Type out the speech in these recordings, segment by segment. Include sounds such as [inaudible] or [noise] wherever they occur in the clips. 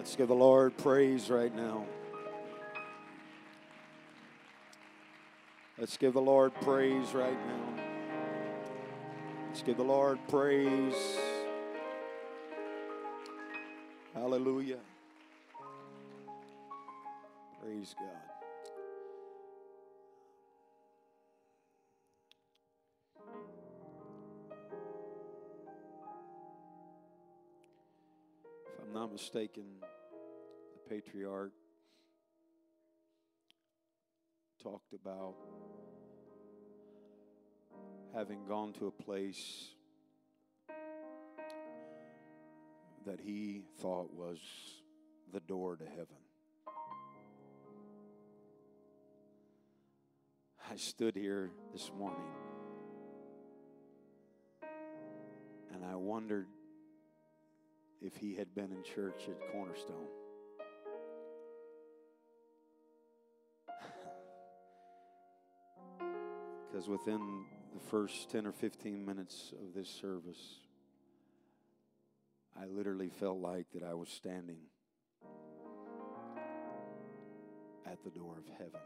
Let's give the Lord praise right now. Let's give the Lord praise right now. Let's give the Lord praise. Hallelujah. Praise God. Not mistaken, the patriarch talked about having gone to a place that he thought was the door to heaven. I stood here this morning and I wondered if he had been in church at Cornerstone. [laughs] Because within the first 10 or 15 minutes of this service, I literally felt like that I was standing at the door of heaven.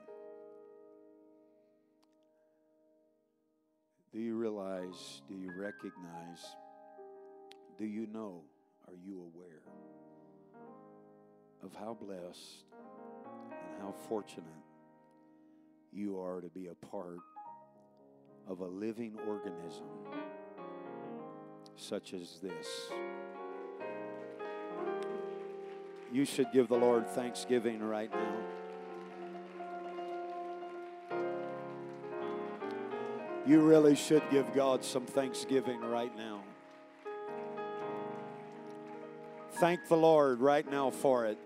Do you realize, do you recognize, do you know, are you aware of how blessed and how fortunate you are to be a part of a living organism such as this? You should give the Lord thanksgiving right now. You really should give God some thanksgiving right now. Thank the Lord right now for it.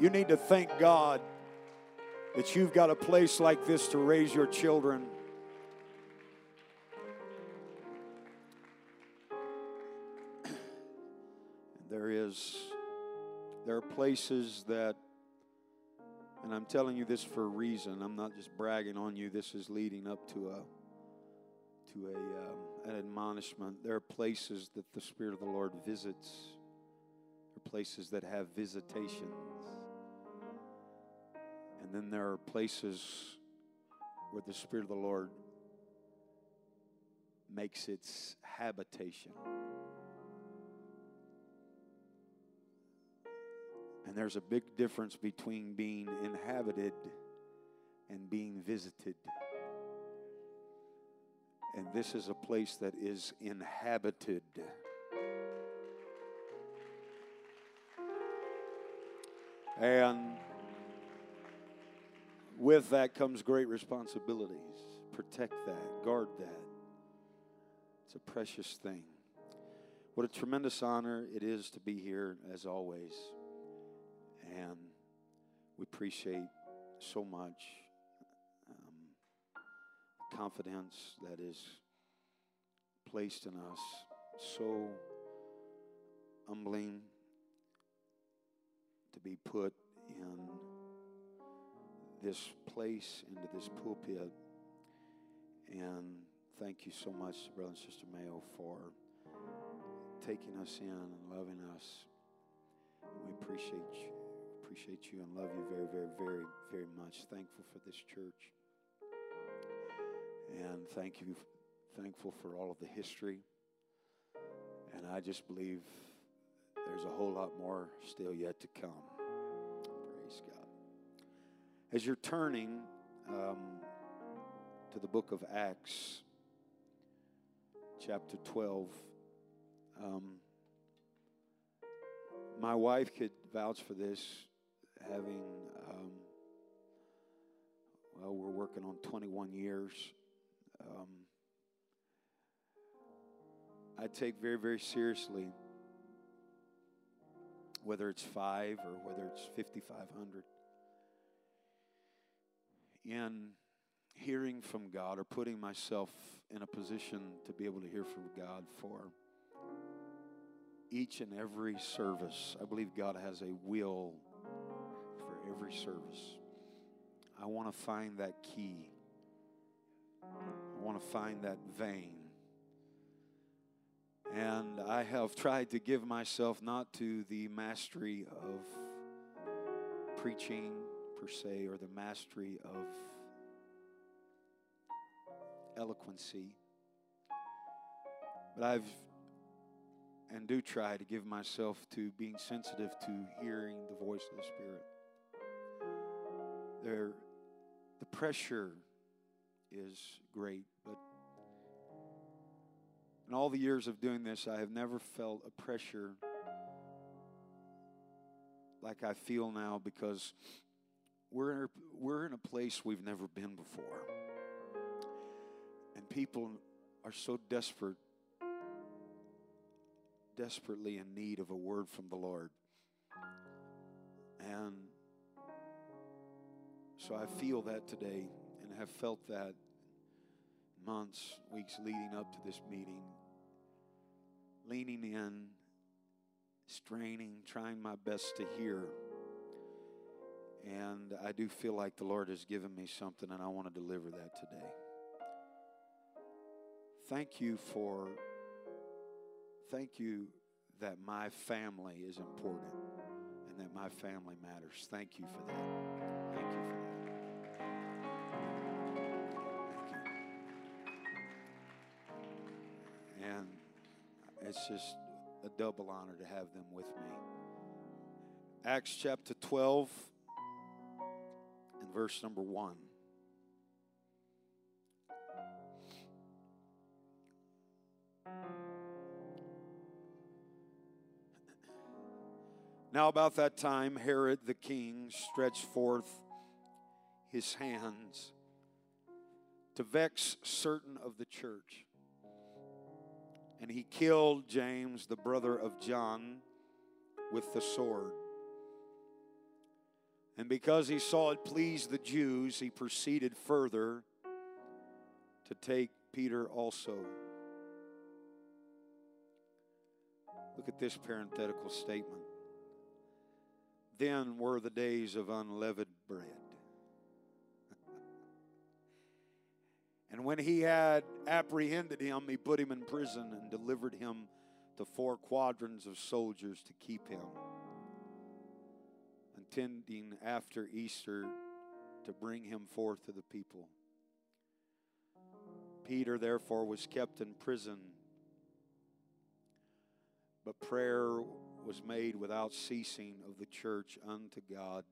You need to thank God that you've got a place like this to raise your children. There is there are places that and I'm telling you this for a reason. I'm not just bragging on you. This is leading up to a to a um, an admonishment. There are places that the Spirit of the Lord visits. There are places that have visitations. And then there are places where the Spirit of the Lord makes its habitation. And there's a big difference between being inhabited and being visited. And this is a place that is inhabited. And with that comes great responsibilities. Protect that, guard that. It's a precious thing. What a tremendous honor it is to be here, as always. And we appreciate so much confidence that is placed in us. So humbling to be put in this place, into this pulpit. And thank you so much, Brother and Sister Mayo, for taking us in and loving us. We appreciate you appreciate you and love you very, very, very, very much. Thankful for this church. And thank you, thankful for all of the history. And I just believe there's a whole lot more still yet to come. Praise God. As you're turning um, to the book of Acts, chapter 12, um, my wife could vouch for this having, um, well, we're working on 21 years. Um, I take very, very seriously whether it's five or whether it's 5,500 in hearing from God or putting myself in a position to be able to hear from God for each and every service. I believe God has a will for every service. I want to find that key. Want to find that vein. And I have tried to give myself not to the mastery of preaching per se or the mastery of eloquency, but I've and do try to give myself to being sensitive to hearing the voice of the Spirit. There, the pressure is great, but in all the years of doing this, I have never felt a pressure like I feel now because we're we're in a place we've never been before. And people are so desperate, desperately in need of a word from the Lord. And so I feel that today and have felt that months, weeks leading up to this meeting. Leaning in, straining, trying my best to hear. And I do feel like the Lord has given me something, and I want to deliver that today. Thank you for, thank you that my family is important and that my family matters. Thank you for that. Thank you for that. It's just a double honor to have them with me. Acts chapter 12 and verse number 1. Now, about that time, Herod the king stretched forth his hands to vex certain of the church. And he killed James, the brother of John, with the sword. And because he saw it please the Jews, he proceeded further to take Peter also. Look at this parenthetical statement. Then were the days of unleavened bread. And when he had apprehended him, he put him in prison and delivered him to four quaternions of soldiers to keep him, intending after Easter to bring him forth to the people. Peter, therefore, was kept in prison, but prayer was made without ceasing of the church unto God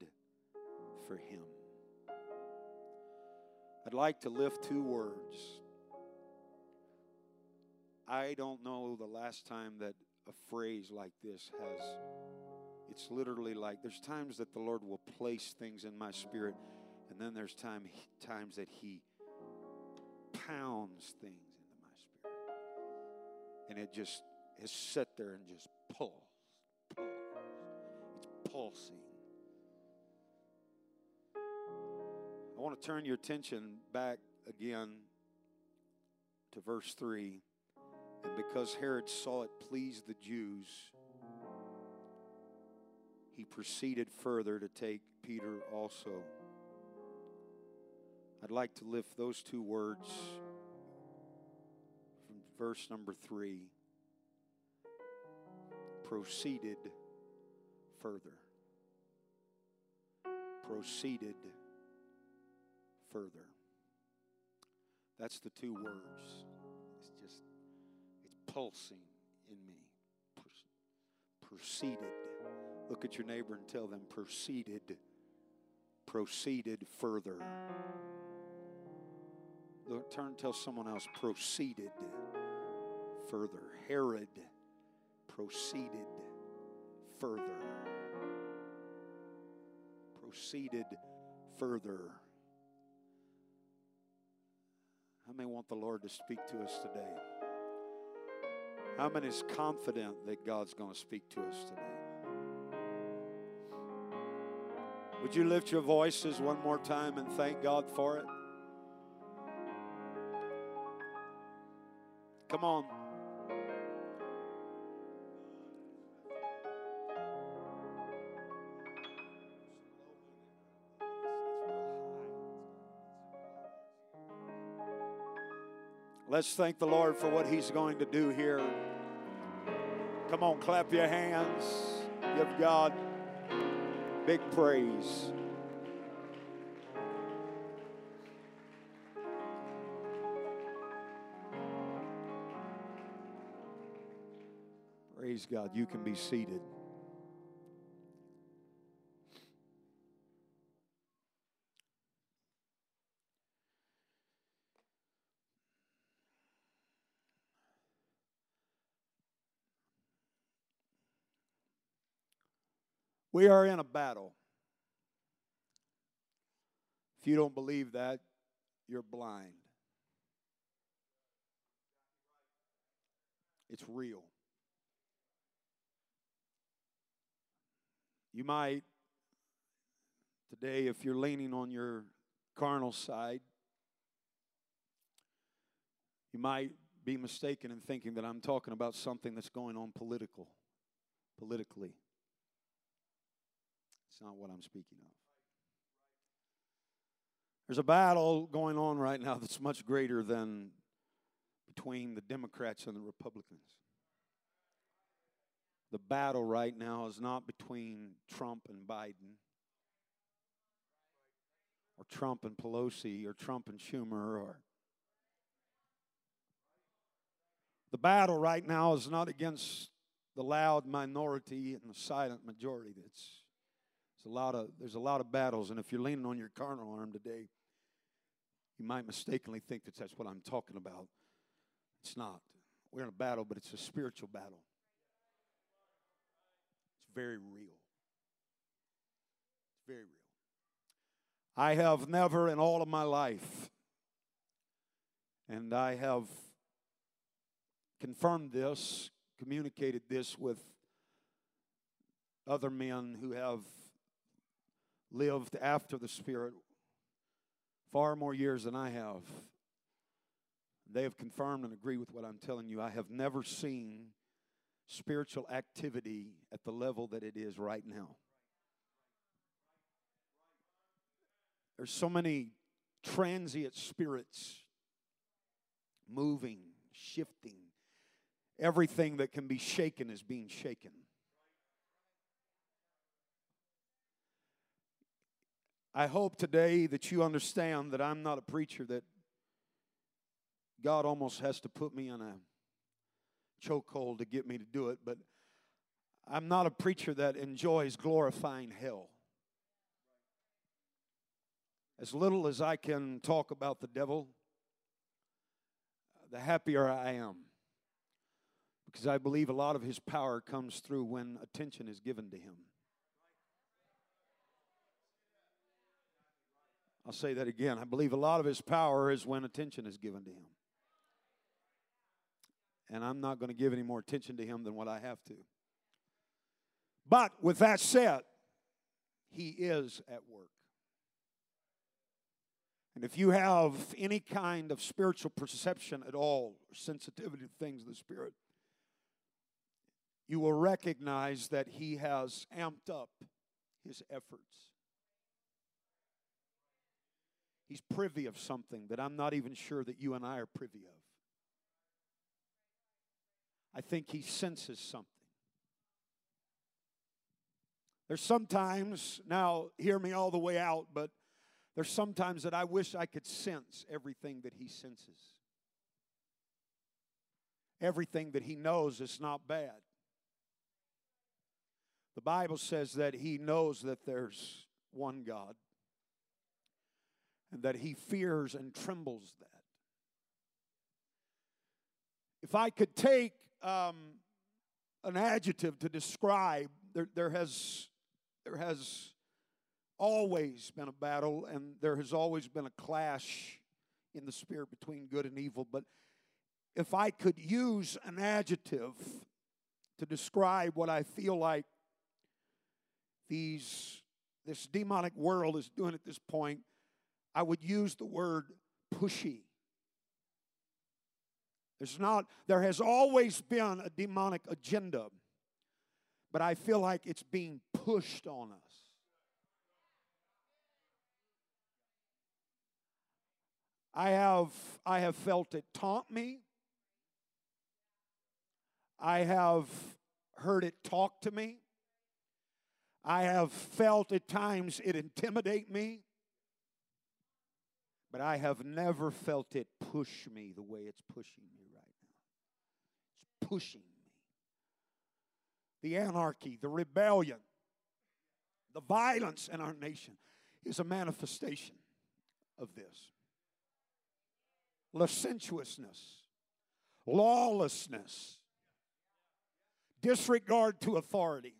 for him. I'd like to lift two words. I don't know the last time that a phrase like this has, it's literally like there's times that the Lord will place things in my spirit, and then there's time, times that He pounds things into my spirit. And it just is set there and just pulls pulse. It's pulsing. I want to turn your attention back again to verse 3. And because Herod saw it pleased the Jews, he proceeded further to take Peter also. I'd like to lift those two words from verse number 3 proceeded further. Proceeded further. That's the two words. It's just, it's pulsing in me. Proceeded. Look at your neighbor and tell them, proceeded. Proceeded further. Look, turn tell someone else, proceeded further. Herod proceeded further. Proceeded further. How many want the Lord to speak to us today? How many is confident that God's going to speak to us today? Would you lift your voices one more time and thank God for it? Come on. Let's thank the Lord for what He's going to do here Come on, clap your hands. Give God big praise. Praise God. You can be seated. We are in a battle. If you don't believe that, you're blind. It's real. You might, today, if you're leaning on your carnal side, you might be mistaken in thinking that I'm talking about something that's going on political, politically. It's not what I'm speaking of. There's a battle going on right now that's much greater than between the Democrats and the Republicans. The battle right now is not between Trump and Biden, or Trump and Pelosi, or Trump and Schumer, or the battle right now is not against the loud minority and the silent majority. That's a lot of there's a lot of battles, and if you're leaning on your carnal arm today, you might mistakenly think that that's what I'm talking about. It's not. We're in a battle, but it's a spiritual battle. It's very real. It's very real. I have never in all of my life, and I have confirmed this, communicated this with other men who have lived after the Spirit far more years than I have. They have confirmed and agree with what I'm telling you. I have never seen spiritual activity at the level that it is right now. There's so many transient spirits moving, shifting. Everything that can be shaken is being shaken. I hope today that you understand that I'm not a preacher that God almost has to put me in a chokehold to get me to do it, but I'm not a preacher that enjoys glorifying hell. As little as I can talk about the devil, the happier I am. Because I believe a lot of his power comes through when attention is given to him. I'll say that again. I believe a lot of his power is when attention is given to him. And I'm not going to give any more attention to him than what I have to. But with that said, he is at work. And if you have any kind of spiritual perception at all, or sensitivity to things of the Spirit, you will recognize that he has amped up his efforts He's privy of something that I'm not even sure that you and I are privy of. I think he senses something. There's sometimes, now hear me all the way out, but there's sometimes that I wish I could sense everything that he senses. Everything that he knows is not bad. The Bible says that he knows that there's one God and that he fears and trembles that. If I could take um, an adjective to describe, there, there, has, there has always been a battle and there has always been a clash in the spirit between good and evil. But if I could use an adjective to describe what I feel like these this demonic world is doing at this point, I would use the word pushy. There's not, there has always been a demonic agenda, but I feel like it's being pushed on us. I have, I have felt it taunt me. I have heard it talk to me. I have felt at times it intimidate me. But I have never felt it push me the way it's pushing me right now. It's pushing me. The anarchy, the rebellion, the violence in our nation is a manifestation of this. Licentiousness, lawlessness, disregard to authority.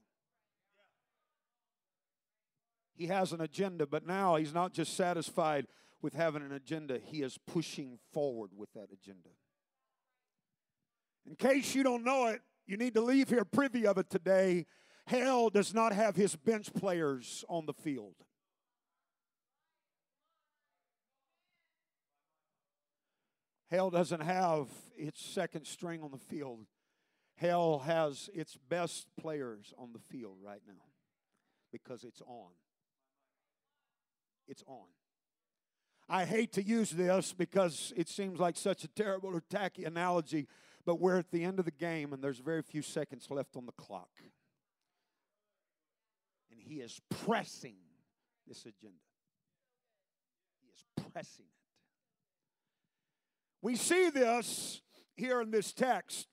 He has an agenda, but now he's not just satisfied with having an agenda, he is pushing forward with that agenda. In case you don't know it, you need to leave here privy of it today. Hell does not have his bench players on the field. Hell doesn't have its second string on the field. Hell has its best players on the field right now because it's on. It's on. I hate to use this because it seems like such a terrible or [laughs] tacky analogy, but we're at the end of the game and there's very few seconds left on the clock. And he is pressing this agenda. He is pressing it. We see this here in this text.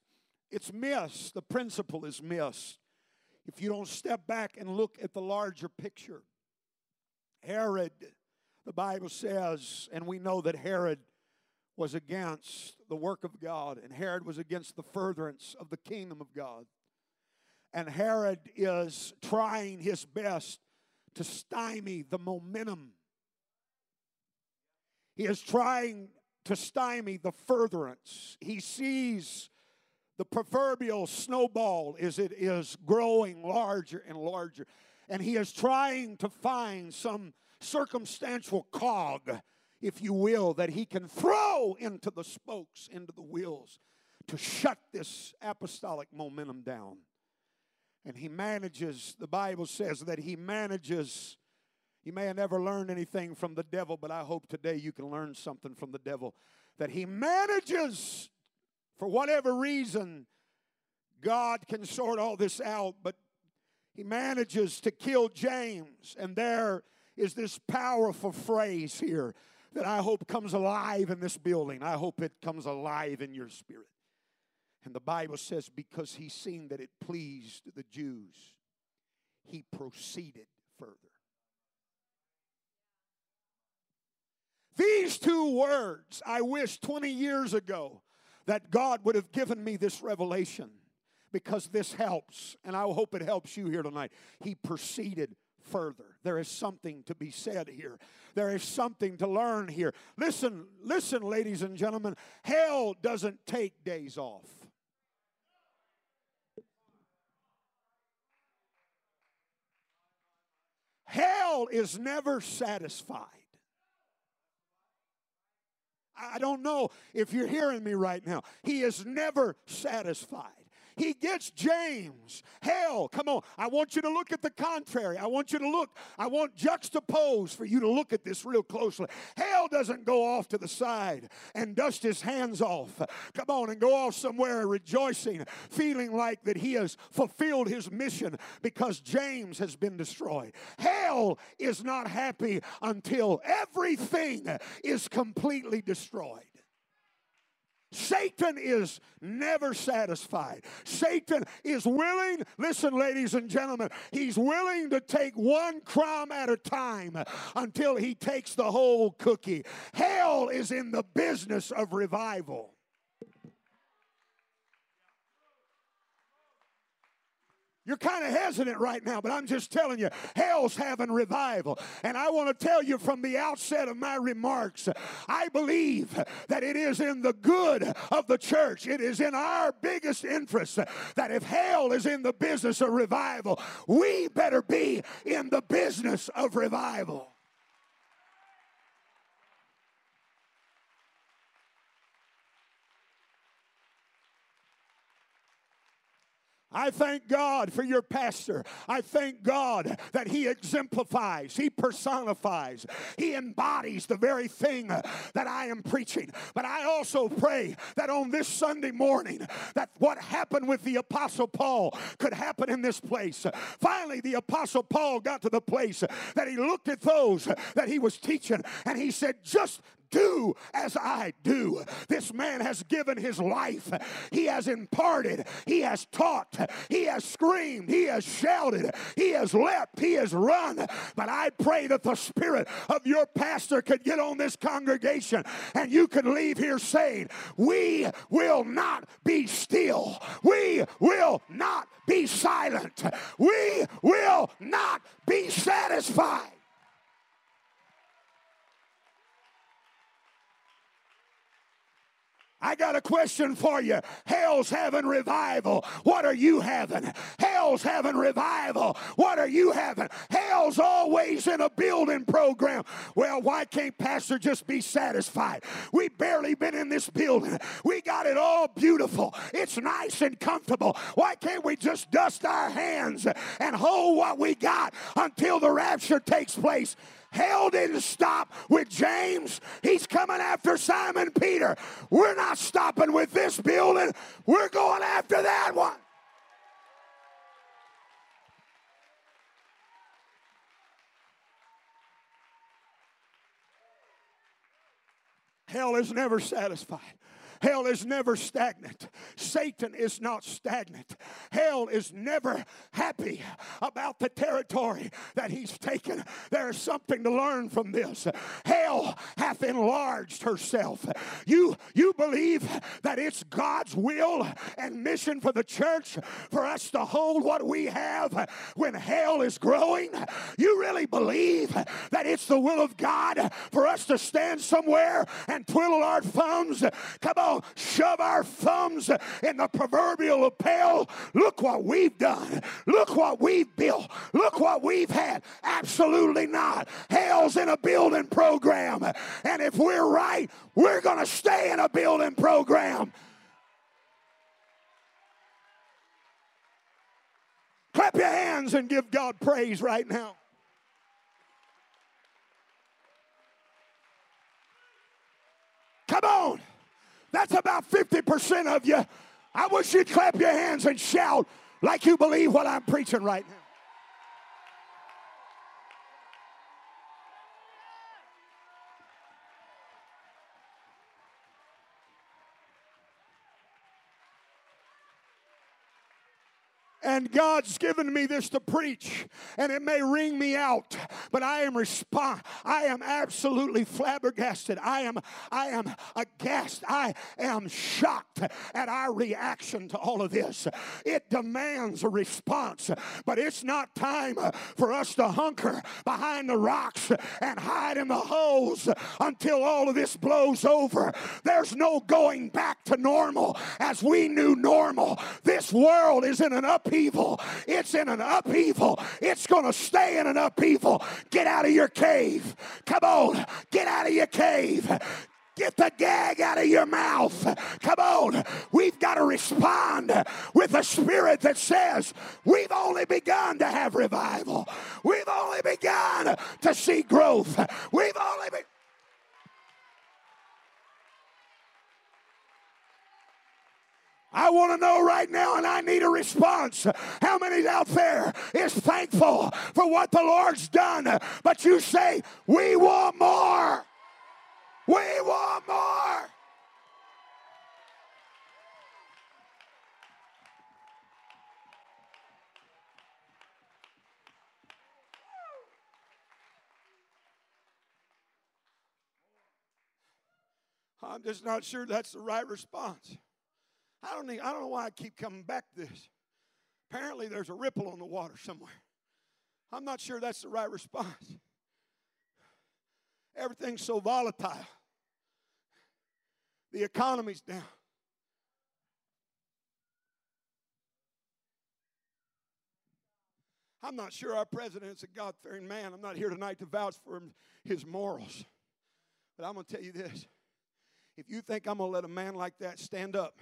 It's missed. The principle is missed. If you don't step back and look at the larger picture, Herod the Bible says, and we know that Herod was against the work of God, and Herod was against the furtherance of the kingdom of God. And Herod is trying his best to stymie the momentum. He is trying to stymie the furtherance. He sees the proverbial snowball as it is growing larger and larger. And he is trying to find some circumstantial cog, if you will, that he can throw into the spokes, into the wheels to shut this apostolic momentum down. And he manages, the Bible says that he manages. You may have never learned anything from the devil, but I hope today you can learn something from the devil. That he manages, for whatever reason, God can sort all this out, but he manages to kill James. And there is this powerful phrase here that I hope comes alive in this building. I hope it comes alive in your spirit. And the Bible says, because he seen that it pleased the Jews, he proceeded further. These two words, I wish 20 years ago that God would have given me this revelation because this helps, and I hope it helps you here tonight. He proceeded further. There is something to be said here. There is something to learn here. Listen, listen, ladies and gentlemen, hell doesn't take days off. Hell is never satisfied. I don't know if you're hearing me right now. He is never satisfied. He gets James. Hell, come on. I want you to look at the contrary. I want you to look. I want juxtapose for you to look at this real closely. Hell doesn't go off to the side and dust his hands off. Come on and go off somewhere rejoicing, feeling like that he has fulfilled his mission because James has been destroyed. Hell is not happy until everything is completely destroyed. Satan is never satisfied. Satan is willing, listen, ladies and gentlemen, he's willing to take one crumb at a time until he takes the whole cookie. Hell is in the business of revival. You're kind of hesitant right now, but I'm just telling you, hell's having revival. And I want to tell you from the outset of my remarks, I believe that it is in the good of the church, it is in our biggest interest that if hell is in the business of revival, we better be in the business of revival. I thank God for your pastor. I thank God that he exemplifies, he personifies, he embodies the very thing that I am preaching. But I also pray that on this Sunday morning, that what happened with the Apostle Paul could happen in this place. Finally, the Apostle Paul got to the place that he looked at those that he was teaching and he said, Just do as I do. This man has given his life. He has imparted. He has taught. He has screamed. He has shouted. He has leapt. He has run. But I pray that the spirit of your pastor could get on this congregation and you could leave here saying, We will not be still. We will not be silent. We will not be satisfied. I got a question for you. Hell's having revival. What are you having? Hell's having revival. What are you having? Hell's always in a building program. Well, why can't Pastor just be satisfied? We barely been in this building. We got it all beautiful. It's nice and comfortable. Why can't we just dust our hands and hold what we got until the rapture takes place? Hell didn't stop with James. He's coming after Simon Peter. We're not stopping with this building. We're going after that one. Hell is never satisfied. Hell is never stagnant. Satan is not stagnant. Hell is never happy about the territory that he's taken. There is something to learn from this. Hell hath enlarged herself. You, you believe that it's God's will and mission for the church for us to hold what we have when hell is growing? You really believe that it's the will of God for us to stand somewhere and twiddle our thumbs? Come on shove our thumbs in the proverbial lapel. Look what we've done. Look what we've built. Look what we've had. Absolutely not. Hell's in a building program. And if we're right, we're going to stay in a building program. Clap your hands and give God praise right now. Come on. That's about 50% of you. I wish you'd clap your hands and shout like you believe what I'm preaching right now. And God's given me this to preach, and it may ring me out, but I am respond. I am absolutely flabbergasted. I am, I am aghast. I am shocked at our reaction to all of this. It demands a response, but it's not time for us to hunker behind the rocks and hide in the holes until all of this blows over. There's no going back to normal as we knew normal. This world is in an uphill upheaval. It's in an upheaval. It's going to stay in an upheaval. Get out of your cave. Come on. Get out of your cave. Get the gag out of your mouth. Come on. We've got to respond with a spirit that says, We've only begun to have revival. We've only begun to see growth. We've only begun. I want to know right now, and I need a response. How many out there is thankful for what the Lord's done? But you say, We want more. We want more. I'm just not sure that's the right response. I don't, need, I don't know why I keep coming back to this. Apparently, there's a ripple on the water somewhere. I'm not sure that's the right response. Everything's so volatile. The economy's down. I'm not sure our president's a God fearing man. I'm not here tonight to vouch for him, his morals. But I'm going to tell you this if you think I'm going to let a man like that stand up,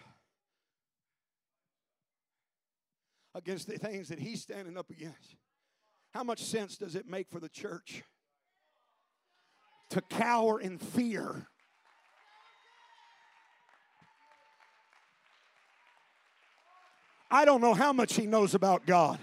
against the things that he's standing up against. How much sense does it make for the church to cower in fear? I don't know how much he knows about God.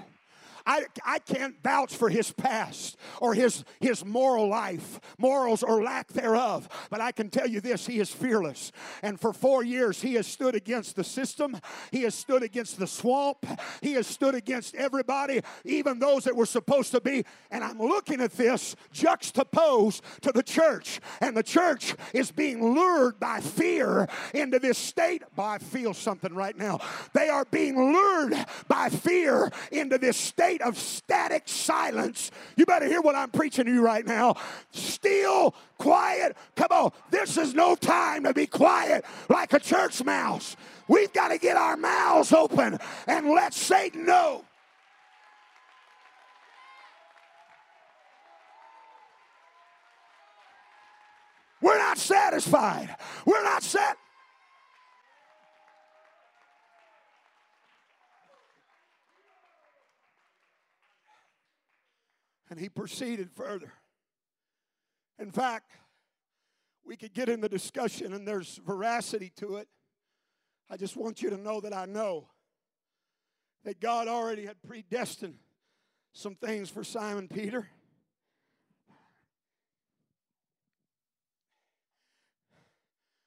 I, I can't vouch for his past or his, his moral life, morals or lack thereof. But I can tell you this he is fearless. And for four years, he has stood against the system, he has stood against the swamp, he has stood against everybody, even those that were supposed to be. And I'm looking at this juxtaposed to the church. And the church is being lured by fear into this state. Oh, I feel something right now. They are being lured by fear into this state state of static silence. You better hear what I'm preaching to you right now. Still, quiet. Come on, this is no time to be quiet like a church mouse. We've got to get our mouths open and let Satan know. We're not satisfied. We're not set. And he proceeded further. In fact, we could get in the discussion and there's veracity to it. I just want you to know that I know that God already had predestined some things for Simon Peter.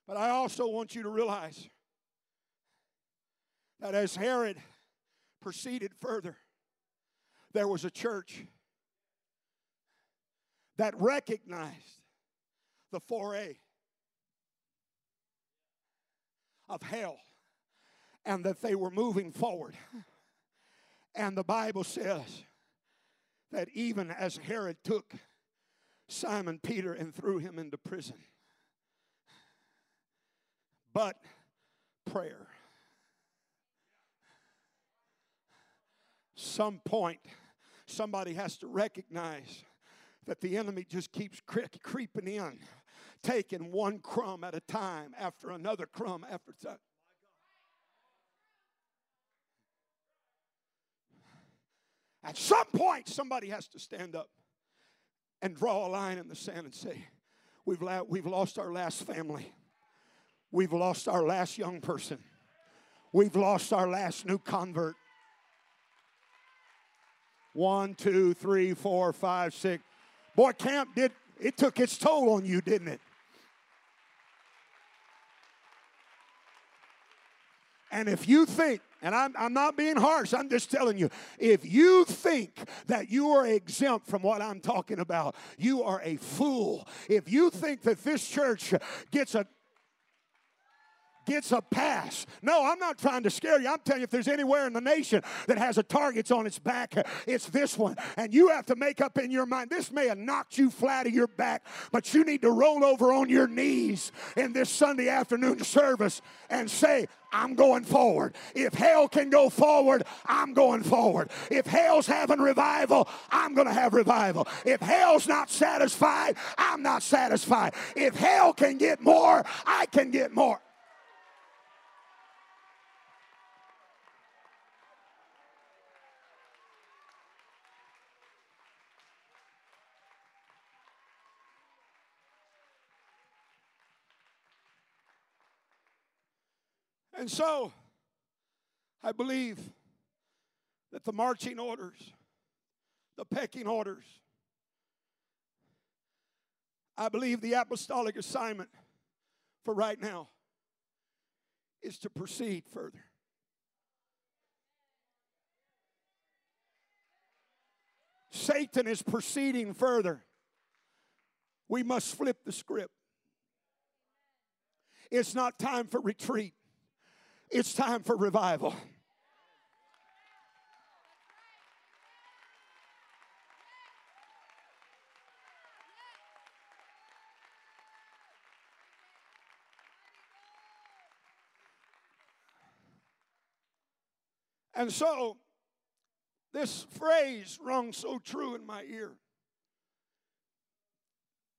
But I also want you to realize that as Herod proceeded further, there was a church that recognized the foray of hell and that they were moving forward. And the Bible says that even as Herod took Simon Peter and threw him into prison, but prayer. Some point, somebody has to recognize that the enemy just keeps cre- creeping in, taking one crumb at a time after another crumb after time. At some point, somebody has to stand up and draw a line in the sand and say, We've, la- we've lost our last family. We've lost our last young person. We've lost our last new convert. One, two, three, four, five, six. Boy, camp did, it took its toll on you, didn't it? And if you think, and I'm, I'm not being harsh, I'm just telling you, if you think that you are exempt from what I'm talking about, you are a fool. If you think that this church gets a gets a pass. No, I'm not trying to scare you. I'm telling you, if there's anywhere in the nation that has a target on its back, it's this one. And you have to make up in your mind this may have knocked you flat of your back, but you need to roll over on your knees in this Sunday afternoon service and say, I'm going forward. If hell can go forward, I'm going forward. If hell's having revival, I'm going to have revival. If hell's not satisfied, I'm not satisfied. If hell can get more, I can get more. And so, I believe that the marching orders, the pecking orders, I believe the apostolic assignment for right now is to proceed further. Satan is proceeding further. We must flip the script. It's not time for retreat. It's time for revival. And so, this phrase rung so true in my ear.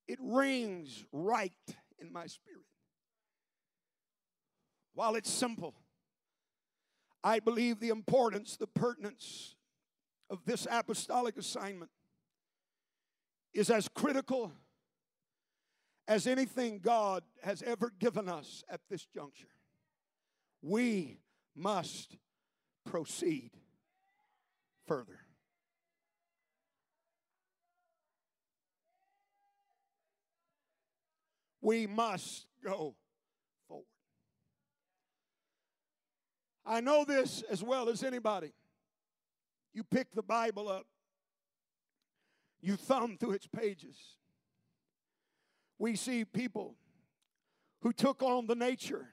It rings right in my spirit. While it's simple, I believe the importance, the pertinence of this apostolic assignment is as critical as anything God has ever given us at this juncture. We must proceed further. We must go forward. I know this as well as anybody. You pick the Bible up, you thumb through its pages. We see people who took on the nature,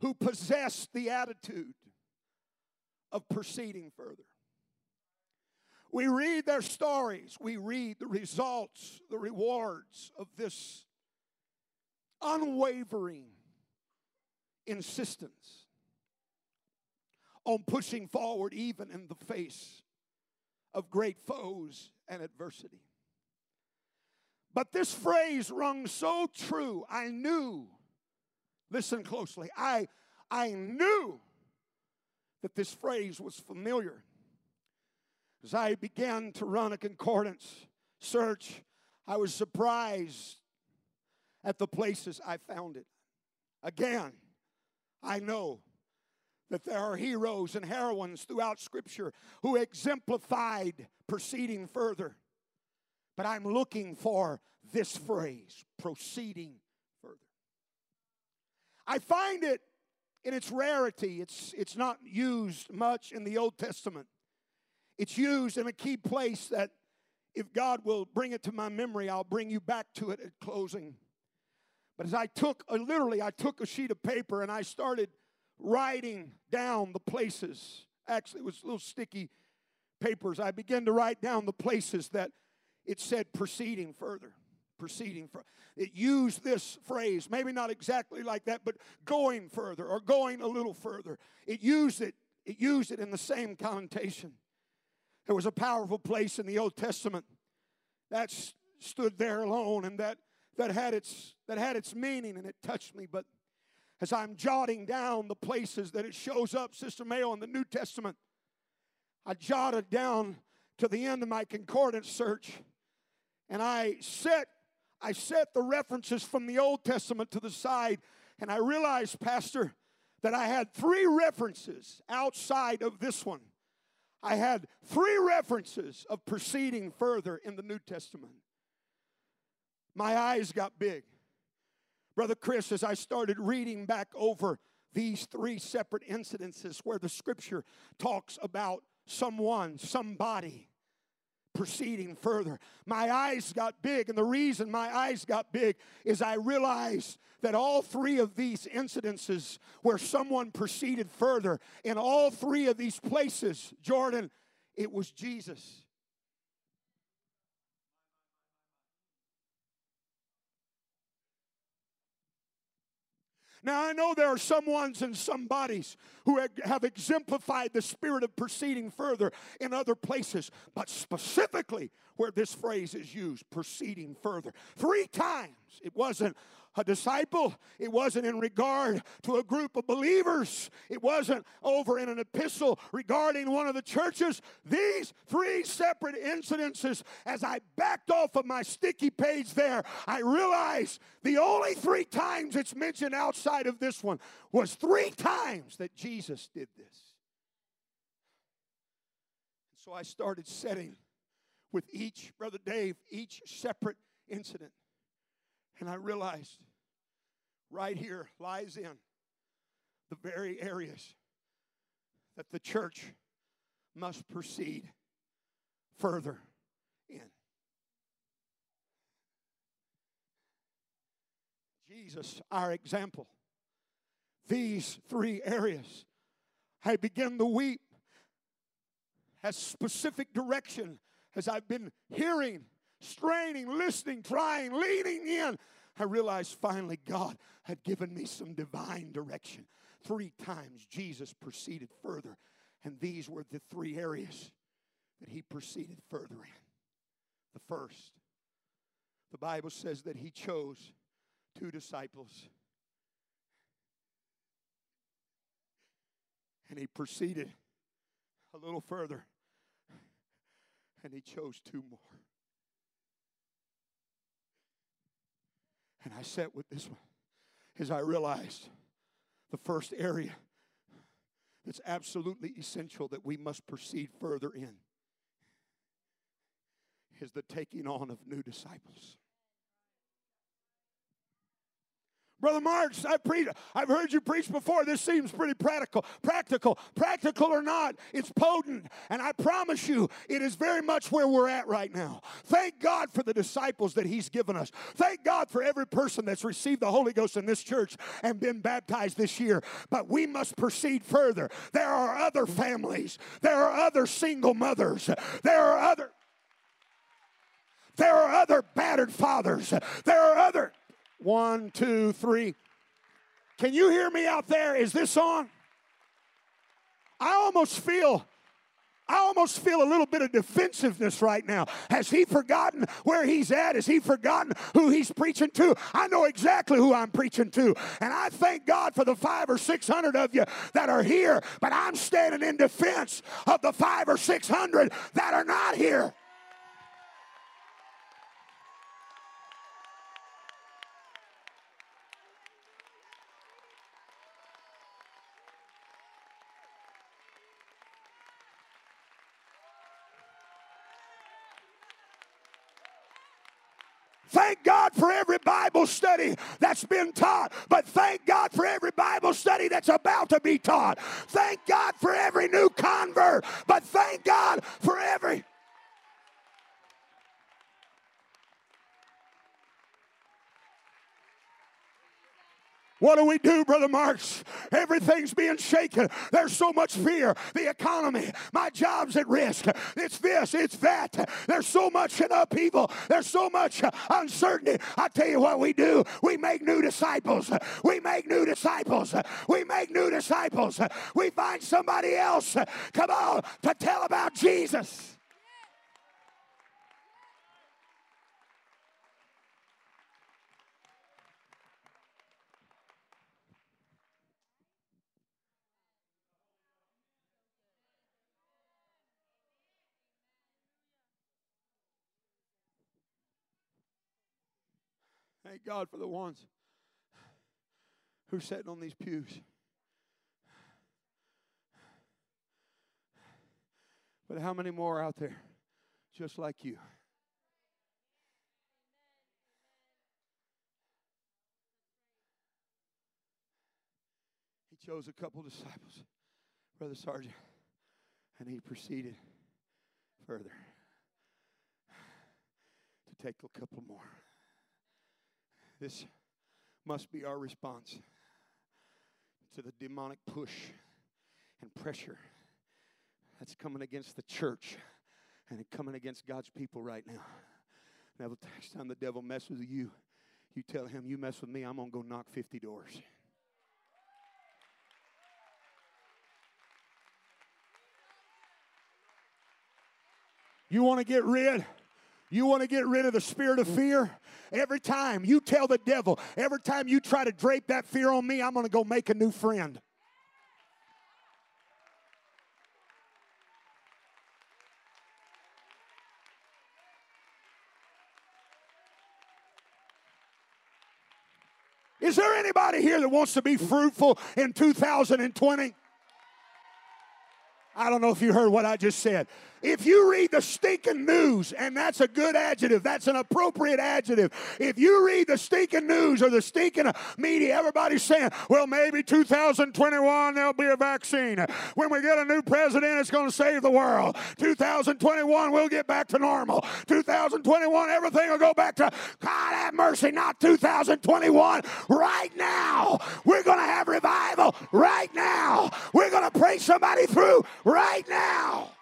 who possessed the attitude of proceeding further. We read their stories, we read the results, the rewards of this unwavering insistence on pushing forward even in the face of great foes and adversity. But this phrase rung so true. I knew, listen closely, I, I knew that this phrase was familiar. As I began to run a concordance search, I was surprised at the places I found it. Again, I know that there are heroes and heroines throughout Scripture who exemplified proceeding further. But I'm looking for this phrase proceeding further. I find it in its rarity, it's, it's not used much in the Old Testament. It's used in a key place that if God will bring it to my memory, I'll bring you back to it at closing. But as I took, uh, literally, I took a sheet of paper and I started writing down the places. Actually, it was little sticky papers. I began to write down the places that it said proceeding further. Proceeding. It used this phrase, maybe not exactly like that, but going further or going a little further. It used it, it used it in the same connotation. There was a powerful place in the Old Testament that stood there alone and that that had its that had its meaning and it touched me but as i'm jotting down the places that it shows up sister mayo in the new testament. I jotted down to the end of my concordance search and i set i set the references from the old testament to the side and i realized pastor that i had three references outside of this one. I had three references of proceeding further in the new testament. My eyes got big. Brother Chris, as I started reading back over these three separate incidences where the scripture talks about someone, somebody proceeding further, my eyes got big. And the reason my eyes got big is I realized that all three of these incidences where someone proceeded further, in all three of these places, Jordan, it was Jesus. Now, I know there are some ones and some bodies who have exemplified the spirit of proceeding further in other places, but specifically where this phrase is used, proceeding further. Three times it wasn't a disciple. It wasn't in regard to a group of believers. It wasn't over in an epistle regarding one of the churches. These three separate incidences, as I backed off of my sticky page there, I realized the only three times it's mentioned outside of this one was three times that Jesus did this. So I started setting with each, Brother Dave, each separate incident. And I realized right here lies in the very areas that the church must proceed further in. Jesus, our example. These three areas. I begin to weep as specific direction as I've been hearing straining, listening, trying, leaning in. I realized finally God had given me some divine direction. Three times Jesus proceeded further, and these were the three areas that he proceeded further in. The first, the Bible says that he chose two disciples. And he proceeded a little further and he chose two more. And I sat with this one is I realized the first area that's absolutely essential that we must proceed further in is the taking on of new disciples. Brother Marks, I preach, I've heard you preach before. This seems pretty practical. Practical. Practical or not, it's potent. And I promise you, it is very much where we're at right now. Thank God for the disciples that He's given us. Thank God for every person that's received the Holy Ghost in this church and been baptized this year. But we must proceed further. There are other families, there are other single mothers, there are other. There are other battered fathers. There are other one, two, three. Can you hear me out there? Is this on? I almost feel I almost feel a little bit of defensiveness right now. Has he forgotten where he's at? Has he forgotten who he's preaching to? I know exactly who I'm preaching to. And I thank God for the five or six hundred of you that are here, but I'm standing in defense of the five or six hundred that are not here. Thank God for every Bible study that's been taught, but thank God for every Bible study that's about to be taught. Thank God for every new convert, but thank God for every What do we do, Brother Marks? Everything's being shaken. There's so much fear. The economy, my job's at risk. It's this, it's that. There's so much in upheaval. There's so much uncertainty. I tell you what we do. We make new disciples. We make new disciples. We make new disciples. We find somebody else, come on, to tell about Jesus. Thank God for the ones who are sitting on these pews. But how many more out there just like you? He chose a couple disciples, Brother Sergeant, and he proceeded further to take a couple more. This must be our response to the demonic push and pressure that's coming against the church and coming against God's people right now. Now, the next time the devil messes with you, you tell him, You mess with me, I'm going to go knock 50 doors. You want to get rid you want to get rid of the spirit of fear? Every time you tell the devil, every time you try to drape that fear on me, I'm going to go make a new friend. Is there anybody here that wants to be fruitful in 2020? I don't know if you heard what I just said. If you read the stinking news, and that's a good adjective, that's an appropriate adjective. If you read the stinking news or the stinking media, everybody's saying, well, maybe 2021 there'll be a vaccine. When we get a new president, it's going to save the world. 2021, we'll get back to normal. 2021, everything will go back to God have mercy, not 2021. Right now, we're going to have revival right now. We're going to pray somebody through right now.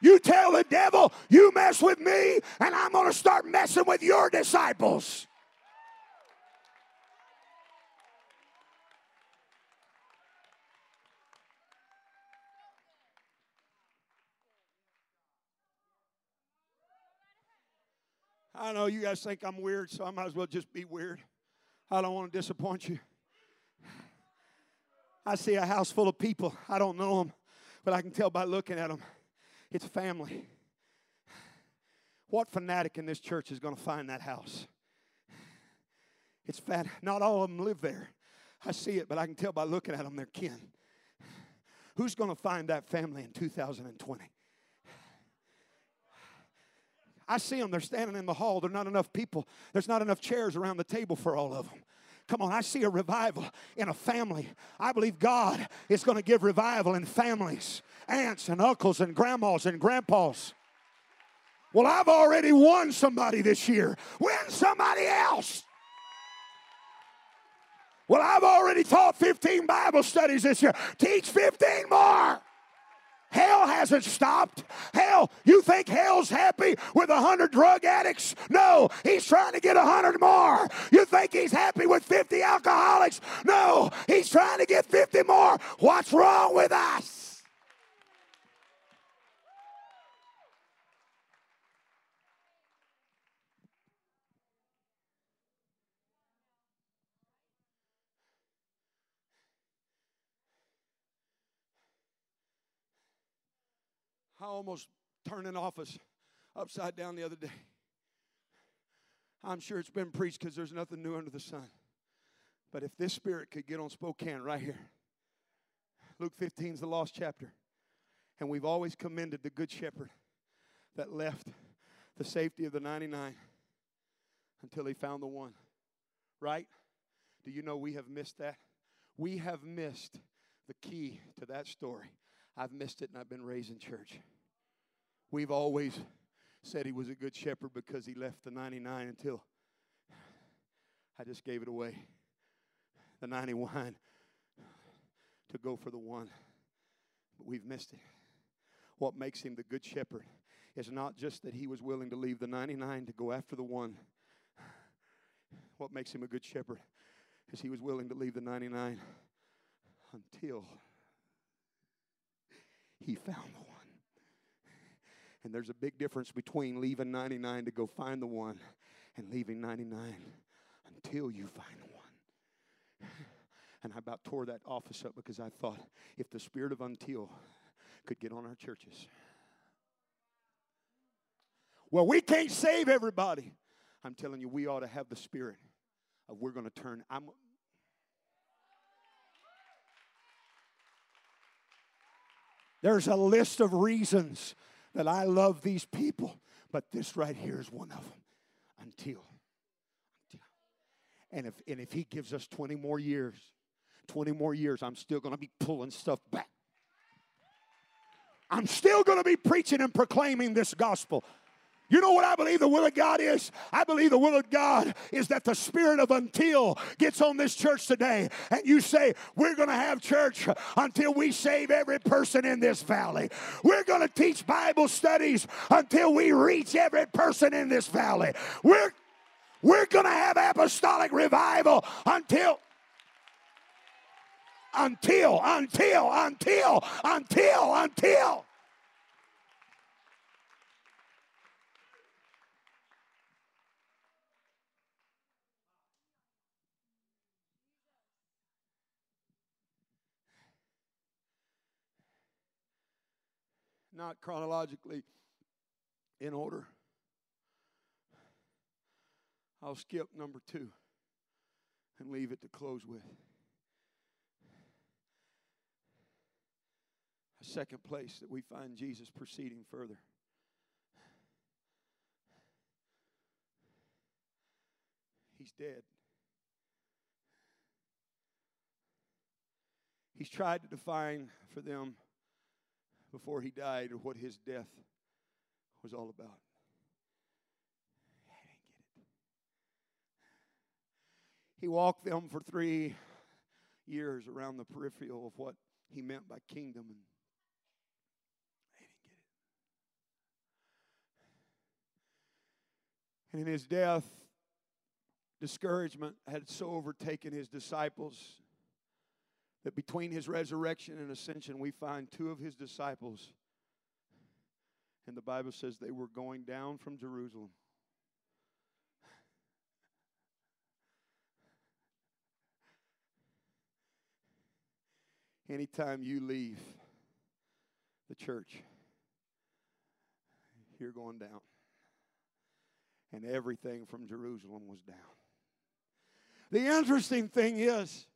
You tell the devil, you mess with me, and I'm going to start messing with your disciples. I know you guys think I'm weird, so I might as well just be weird. I don't want to disappoint you. I see a house full of people. I don't know them, but I can tell by looking at them. It's family. What fanatic in this church is going to find that house? It's fat. Not all of them live there. I see it, but I can tell by looking at them, they're kin. Who's going to find that family in 2020? I see them. They're standing in the hall. There's not enough people. There's not enough chairs around the table for all of them. Come on, I see a revival in a family. I believe God is going to give revival in families, aunts and uncles and grandmas and grandpas. Well, I've already won somebody this year. Win somebody else. Well, I've already taught 15 Bible studies this year. Teach 15 more. Hell hasn't stopped. Hell, you think hell's happy with a hundred drug addicts? No, he's trying to get a hundred more. You think he's happy with 50 alcoholics? No, he's trying to get 50 more. What's wrong with us? I almost turned an office upside down the other day. I'm sure it's been preached because there's nothing new under the sun. But if this spirit could get on Spokane right here, Luke 15 is the lost chapter. And we've always commended the good shepherd that left the safety of the 99 until he found the one. Right? Do you know we have missed that? We have missed the key to that story. I've missed it and I've been raised in church. We've always said he was a good shepherd because he left the 99 until I just gave it away. The 91 to go for the one. But we've missed it. What makes him the good shepherd is not just that he was willing to leave the 99 to go after the one. What makes him a good shepherd is he was willing to leave the 99 until he found the one. And there's a big difference between leaving 99 to go find the one and leaving 99 until you find the one. And I about tore that office up because I thought if the spirit of until could get on our churches. Well, we can't save everybody. I'm telling you, we ought to have the spirit of we're going to turn. I'm, There's a list of reasons that I love these people, but this right here is one of them. Until. until. And if, and if he gives us 20 more years, 20 more years, I'm still going to be pulling stuff back. I'm still going to be preaching and proclaiming this gospel. You know what I believe the will of God is? I believe the will of God is that the spirit of until gets on this church today and you say, We're going to have church until we save every person in this valley. We're going to teach Bible studies until we reach every person in this valley. We're, we're going to have apostolic revival until until, until, until, until, until. Not chronologically in order. I'll skip number two and leave it to close with. A second place that we find Jesus proceeding further. He's dead. He's tried to define for them before he died what his death was all about. He walked them for three years around the peripheral of what he meant by kingdom, and they didn't get it. And in his death, discouragement had so overtaken his disciples that between his resurrection and ascension, we find two of his disciples. And the Bible says they were going down from Jerusalem. Anytime you leave the church, you're going down. And everything from Jerusalem was down. The interesting thing is,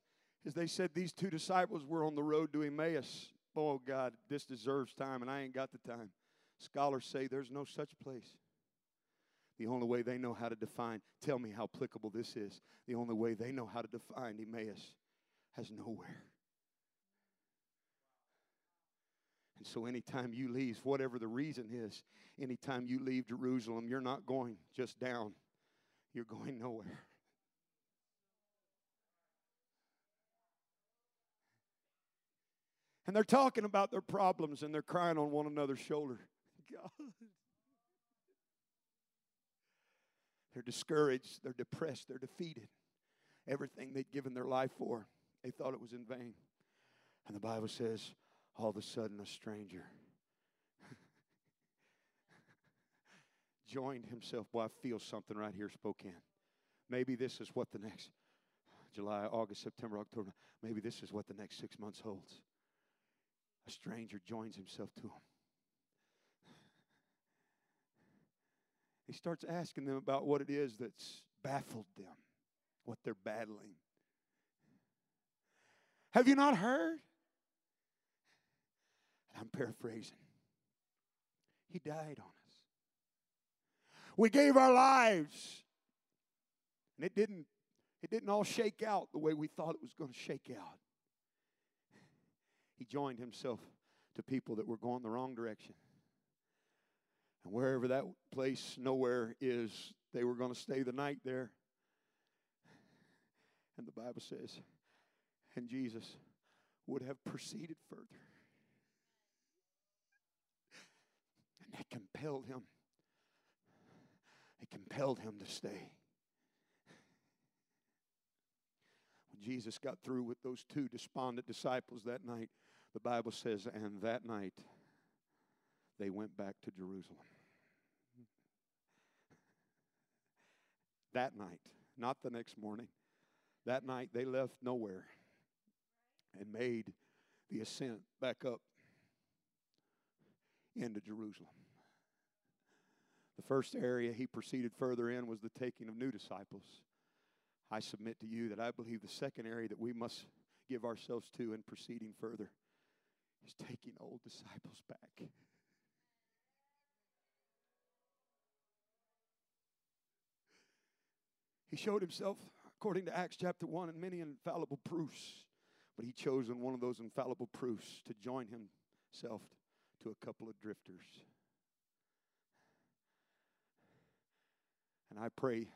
is they said these two disciples were on the road to Emmaus. Oh God, this deserves time, and I ain't got the time. Scholars say there's no such place. The only way they know how to define, tell me how applicable this is. The only way they know how to define Emmaus has nowhere. And so, anytime you leave, whatever the reason is, anytime you leave Jerusalem, you're not going just down, you're going nowhere. And they're talking about their problems and they're crying on one another's shoulder. [laughs] God. They're discouraged, they're depressed, they're defeated. Everything they'd given their life for, they thought it was in vain. And the Bible says, all of a sudden, a stranger [laughs] joined himself. Boy, I feel something right here, Spokane. Maybe this is what the next July, August, September, October, maybe this is what the next six months holds. A stranger joins himself to him. He starts asking them about what it is that's baffled them, what they're battling. Have you not heard? I'm paraphrasing. He died on us. We gave our lives. And it didn't it didn't all shake out the way we thought it was going to shake out. He joined himself to people that were going the wrong direction. And wherever that place, nowhere is, they were going to stay the night there. And the Bible says, and Jesus would have proceeded further. And that compelled him. It compelled him to stay. When Jesus got through with those two despondent disciples that night, the Bible says, and that night they went back to Jerusalem. That night, not the next morning, that night they left nowhere and made the ascent back up into Jerusalem. The first area he proceeded further in was the taking of new disciples. I submit to you that I believe the second area that we must give ourselves to in proceeding further is taking old disciples back. He showed himself, according to Acts chapter 1, in many infallible proofs. But he chose in one of those infallible proofs to join himself to a couple of drifters. And I pray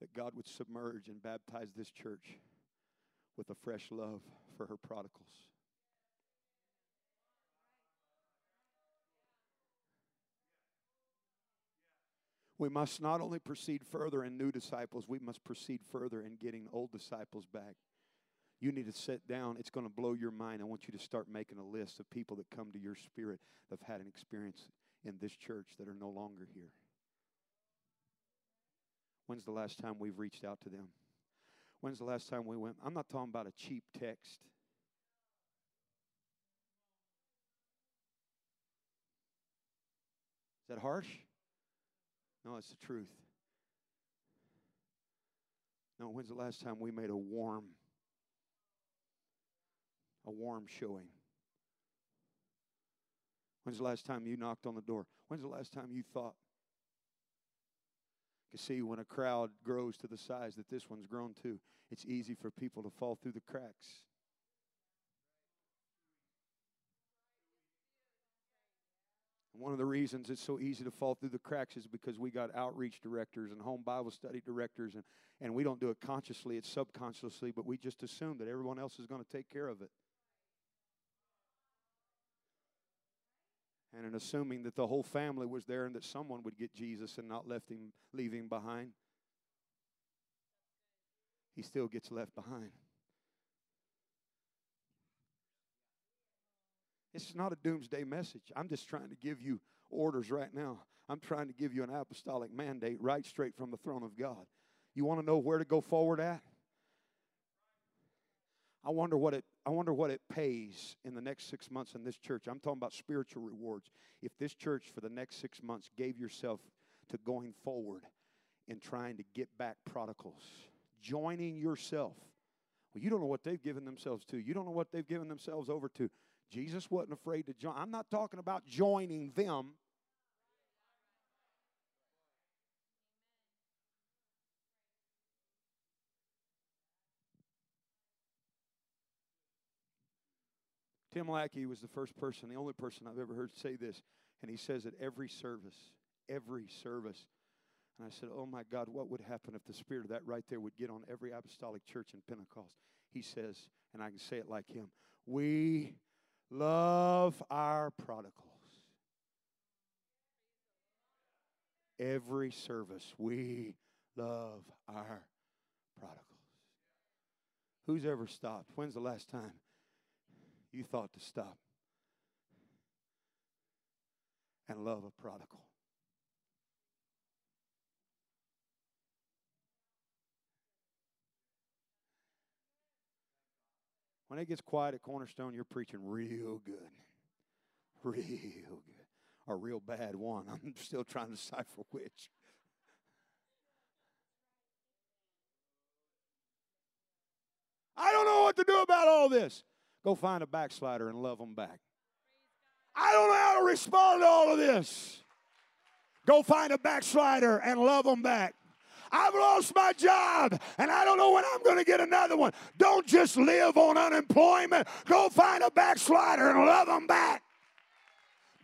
that God would submerge and baptize this church with a fresh love for her prodigals. We must not only proceed further in new disciples, we must proceed further in getting old disciples back. You need to sit down. It's going to blow your mind. I want you to start making a list of people that come to your spirit that have had an experience in this church that are no longer here. When's the last time we've reached out to them? When's the last time we went? I'm not talking about a cheap text. Is that harsh? No, it's the truth. No, when's the last time we made a warm, a warm showing? When's the last time you knocked on the door? When's the last time you thought? You see, when a crowd grows to the size that this one's grown to, it's easy for people to fall through the cracks. One of the reasons it's so easy to fall through the cracks is because we got outreach directors and home Bible study directors, and, and we don't do it consciously, it's subconsciously, but we just assume that everyone else is going to take care of it. And in assuming that the whole family was there and that someone would get Jesus and not left him, leave him behind, he still gets left behind. This is not a doomsday message. I'm just trying to give you orders right now. I'm trying to give you an apostolic mandate right straight from the throne of God. You want to know where to go forward at? I wonder what it I wonder what it pays in the next six months in this church. I'm talking about spiritual rewards. If this church for the next six months gave yourself to going forward in trying to get back prodigals, joining yourself. Well, you don't know what they've given themselves to. You don't know what they've given themselves over to. Jesus wasn't afraid to join. I'm not talking about joining them. Tim Lackey was the first person, the only person I've ever heard say this, and he says at every service, every service. And I said, Oh my God, what would happen if the spirit of that right there would get on every apostolic church in Pentecost? He says, and I can say it like him, We love our prodigals. Every service, we love our prodigals. Who's ever stopped? When's the last time you thought to stop and love a prodigal? When it gets quiet at Cornerstone, you're preaching real good. Real good. Or real bad one. I'm [laughs] still trying to decipher which. I don't know what to do about all this. Go find a backslider and love them back. I don't know how to respond to all of this. Go find a backslider and love them back. I've lost my job and I don't know when I'm going to get another one. Don't just live on unemployment. Go find a backslider and love them back.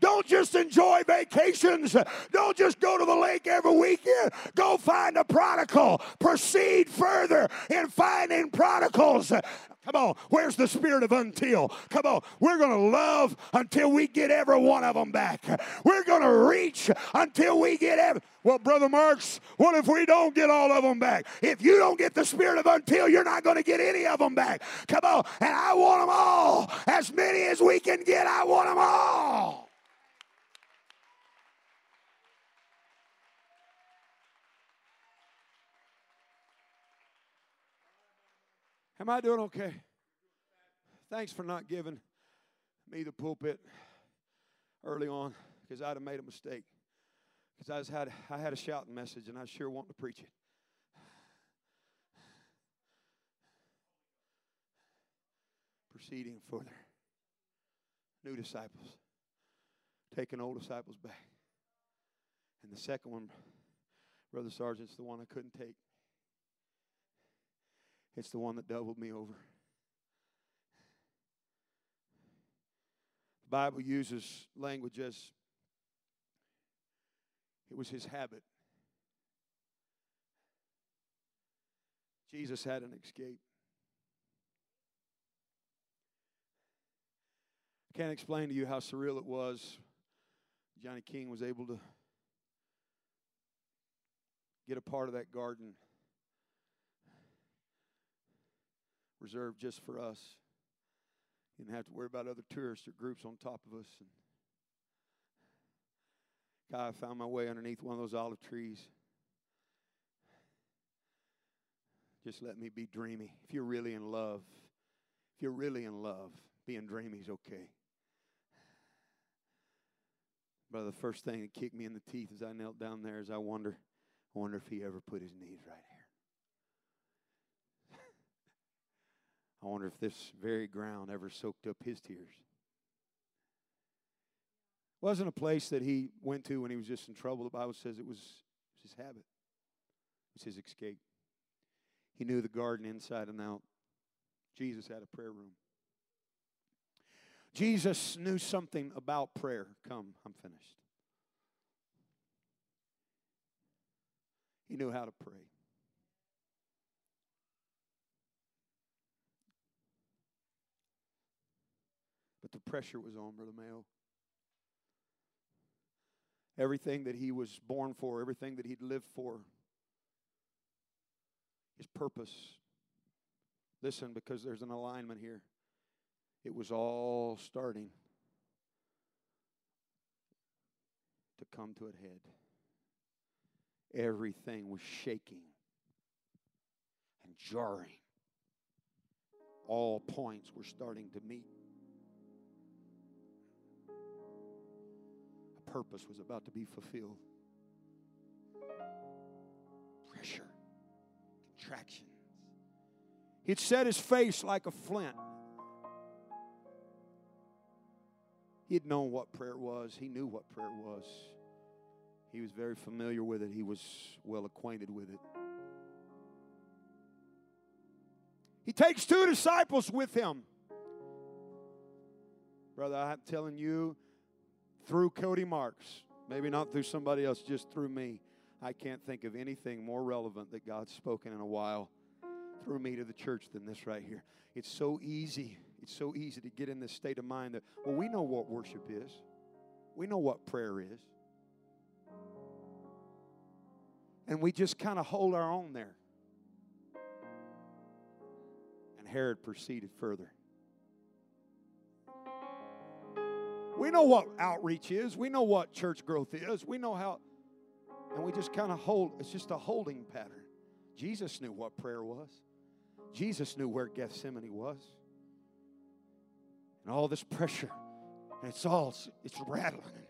Don't just enjoy vacations. Don't just go to the lake every weekend. Go find a prodigal. Proceed further in finding prodigals. Come on, where's the spirit of until? Come on, we're going to love until we get every one of them back. We're going to reach until we get every. Well, Brother Marks, what if we don't get all of them back? If you don't get the spirit of until, you're not going to get any of them back. Come on, and I want them all. As many as we can get, I want them all. Am I doing okay? Thanks for not giving me the pulpit early on because I'd have made a mistake. Because I was had I had a shouting message and I sure want to preach it. Proceeding further. New disciples. Taking old disciples back. And the second one, Brother Sergeant's the one I couldn't take. It's the one that doubled me over. The Bible uses language as it was his habit. Jesus had an escape. I can't explain to you how surreal it was. Johnny King was able to get a part of that garden reserved just for us. You didn't have to worry about other tourists or groups on top of us. And God, I found my way underneath one of those olive trees. Just let me be dreamy. If you're really in love, if you're really in love, being dreamy is okay. But the first thing that kicked me in the teeth as I knelt down there is I wonder, I wonder if he ever put his knees right I wonder if this very ground ever soaked up his tears. It wasn't a place that he went to when he was just in trouble. The Bible says it was, it was his habit, it was his escape. He knew the garden inside and out. Jesus had a prayer room. Jesus knew something about prayer. Come, I'm finished. He knew how to pray. The pressure was on, Brother Mayo. Everything that he was born for, everything that he'd lived for, his purpose. Listen, because there's an alignment here. It was all starting to come to a head. Everything was shaking and jarring all points were starting to meet. Purpose was about to be fulfilled. Pressure, contractions. He'd set his face like a flint. He'd known what prayer was, he knew what prayer was. He was very familiar with it, he was well acquainted with it. He takes two disciples with him. Brother, I'm telling you, through Cody Marks, maybe not through somebody else, just through me, I can't think of anything more relevant that God's spoken in a while through me to the church than this right here. It's so easy. It's so easy to get in this state of mind that, well, we know what worship is, we know what prayer is. And we just kind of hold our own there. And Herod proceeded further. We know what outreach is. We know what church growth is. We know how, and we just kind of hold, it's just a holding pattern. Jesus knew what prayer was, Jesus knew where Gethsemane was. And all this pressure, and it's all, it's rattling.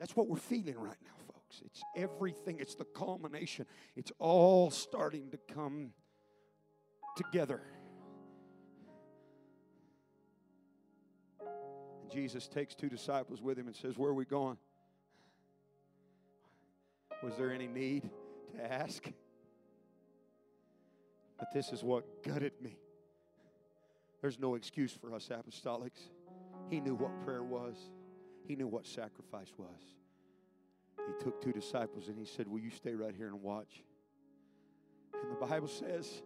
That's what we're feeling right now, folks. It's everything, it's the culmination. It's all starting to come together. Jesus takes two disciples with him and says, Where are we going? Was there any need to ask? But this is what gutted me. There's no excuse for us apostolics. He knew what prayer was, he knew what sacrifice was. He took two disciples and he said, Will you stay right here and watch? And the Bible says,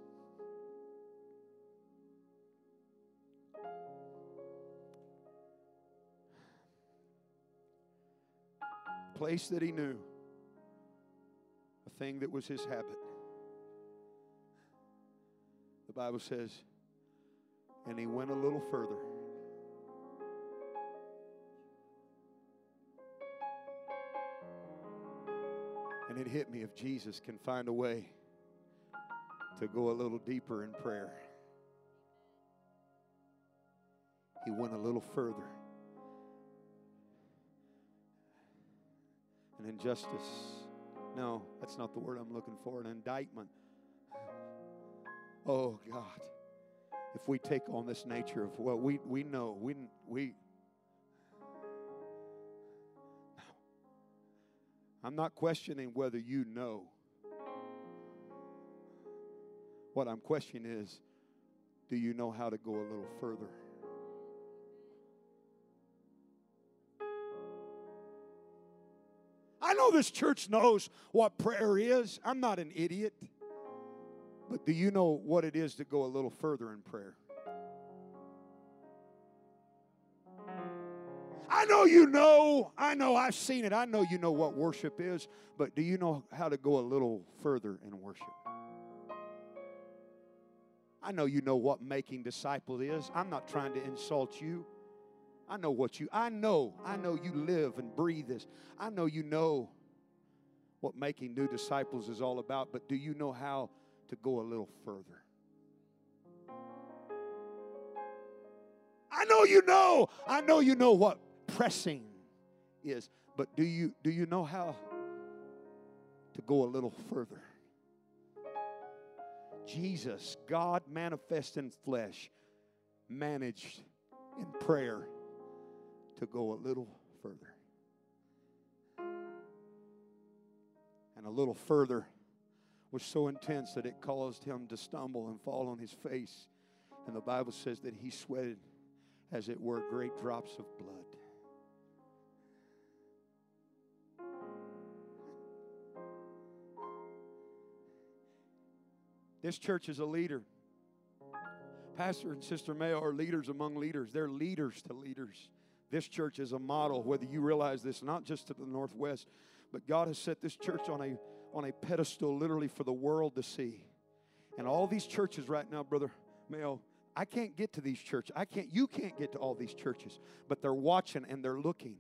place that he knew, a thing that was his habit. The Bible says, and he went a little further. And it hit me if Jesus can find a way to go a little deeper in prayer. He went a little further. An injustice. No, that's not the word I'm looking for. An indictment. Oh, God. If we take on this nature of, well, we, we know, we, we, I'm not questioning whether you know. What I'm questioning is, do you know how to go a little further? Know this church knows what prayer is. I'm not an idiot. But do you know what it is to go a little further in prayer? I know you know. I know I've seen it. I know you know what worship is. But do you know how to go a little further in worship? I know you know what making disciples is. I'm not trying to insult you. I know what you I know. I know you live and breathe this. I know you know what making new disciples is all about, but do you know how to go a little further? I know you know. I know you know what pressing is, but do you do you know how to go a little further? Jesus, God manifest in flesh, managed in prayer to go a little further. And a little further was so intense that it caused him to stumble and fall on his face. And the Bible says that he sweated, as it were, great drops of blood. This church is a leader. Pastor and Sister Mayo are leaders among leaders. They're leaders to leaders. This church is a model, whether you realize this, not just to the Northwest, but God has set this church on a, on a pedestal literally for the world to see. And all these churches right now, Brother Mayo, I can't get to these churches. I can't, you can't get to all these churches, but they're watching and they're looking.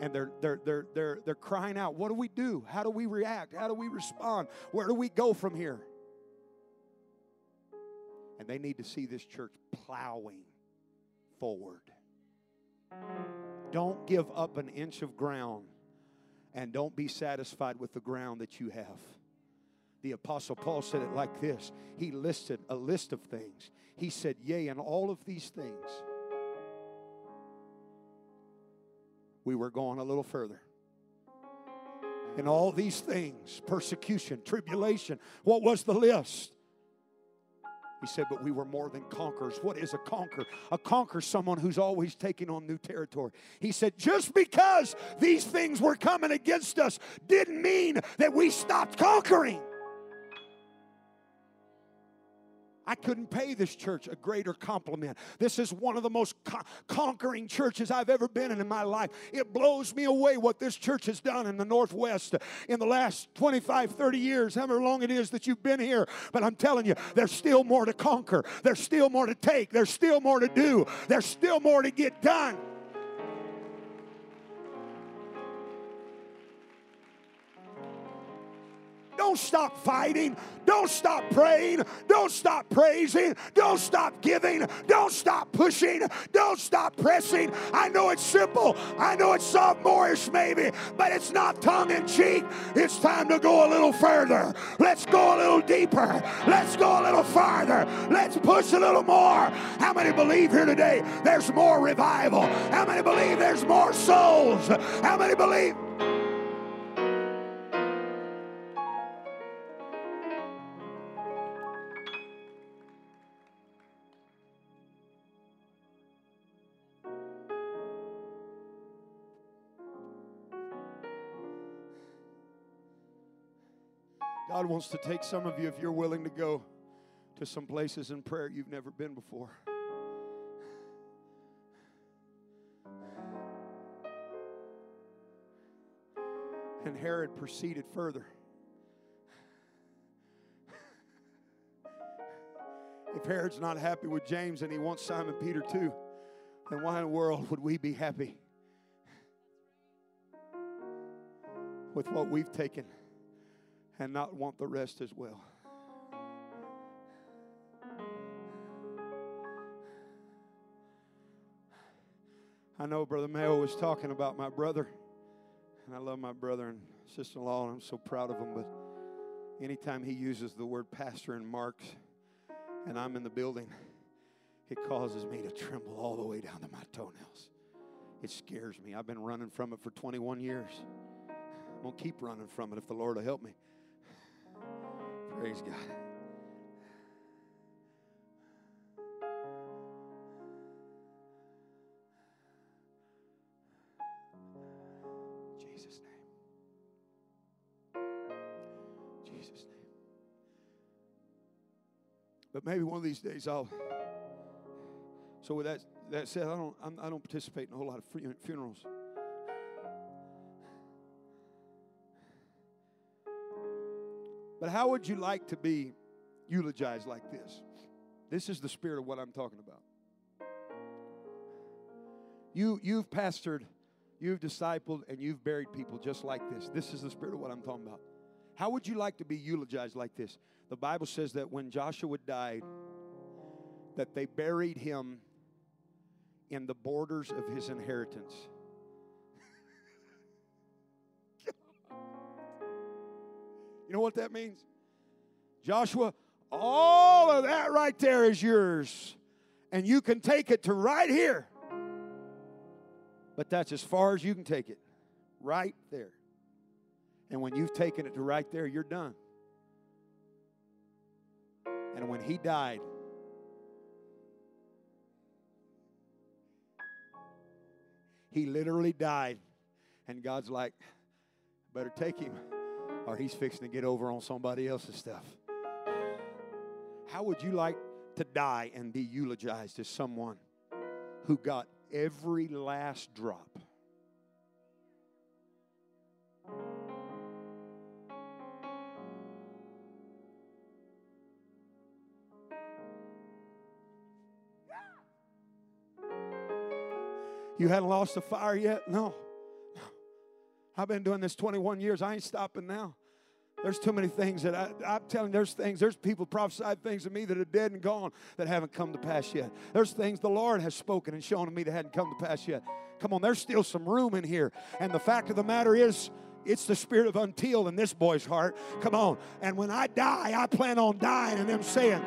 And they're, they're, they're, they're, they're crying out, What do we do? How do we react? How do we respond? Where do we go from here? And they need to see this church plowing forward. Don't give up an inch of ground and don't be satisfied with the ground that you have. The Apostle Paul said it like this He listed a list of things. He said, Yea, in all of these things, we were going a little further. In all these things, persecution, tribulation, what was the list? He said, but we were more than conquerors. What is a conqueror? A conqueror someone who's always taking on new territory. He said, just because these things were coming against us didn't mean that we stopped conquering. I couldn't pay this church a greater compliment. This is one of the most co- conquering churches I've ever been in in my life. It blows me away what this church has done in the Northwest in the last 25, 30 years, however long it is that you've been here. But I'm telling you, there's still more to conquer, there's still more to take, there's still more to do, there's still more to get done. Don't stop fighting. Don't stop praying. Don't stop praising. Don't stop giving. Don't stop pushing. Don't stop pressing. I know it's simple. I know it's sophomorish maybe, but it's not tongue in cheek. It's time to go a little further. Let's go a little deeper. Let's go a little farther. Let's push a little more. How many believe here today there's more revival? How many believe there's more souls? How many believe? God wants to take some of you if you're willing to go to some places in prayer you've never been before. And Herod proceeded further. If Herod's not happy with James and he wants Simon Peter too, then why in the world would we be happy with what we've taken? And not want the rest as well. I know Brother Mayo was talking about my brother, and I love my brother and sister in law, and I'm so proud of him. But anytime he uses the word pastor and marks, and I'm in the building, it causes me to tremble all the way down to my toenails. It scares me. I've been running from it for 21 years. I'm going to keep running from it if the Lord will help me. Praise God. Jesus' name. Jesus' name. But maybe one of these days I'll. So with that that said, I don't I'm, I do not participate in a whole lot of funerals. But how would you like to be eulogized like this? This is the spirit of what I'm talking about. You, you've pastored, you've discipled, and you've buried people just like this. This is the spirit of what I'm talking about. How would you like to be eulogized like this? The Bible says that when Joshua died, that they buried him in the borders of his inheritance. You know what that means? Joshua, all of that right there is yours. And you can take it to right here. But that's as far as you can take it. Right there. And when you've taken it to right there, you're done. And when he died, he literally died. And God's like, better take him or he's fixing to get over on somebody else's stuff. How would you like to die and be eulogized as someone who got every last drop? You hadn't lost the fire yet? No. I've been doing this 21 years. I ain't stopping now. There's too many things that I, I'm telling. There's things. There's people prophesied things to me that are dead and gone that haven't come to pass yet. There's things the Lord has spoken and shown to me that hadn't come to pass yet. Come on, there's still some room in here. And the fact of the matter is, it's the spirit of until in this boy's heart. Come on. And when I die, I plan on dying and them saying,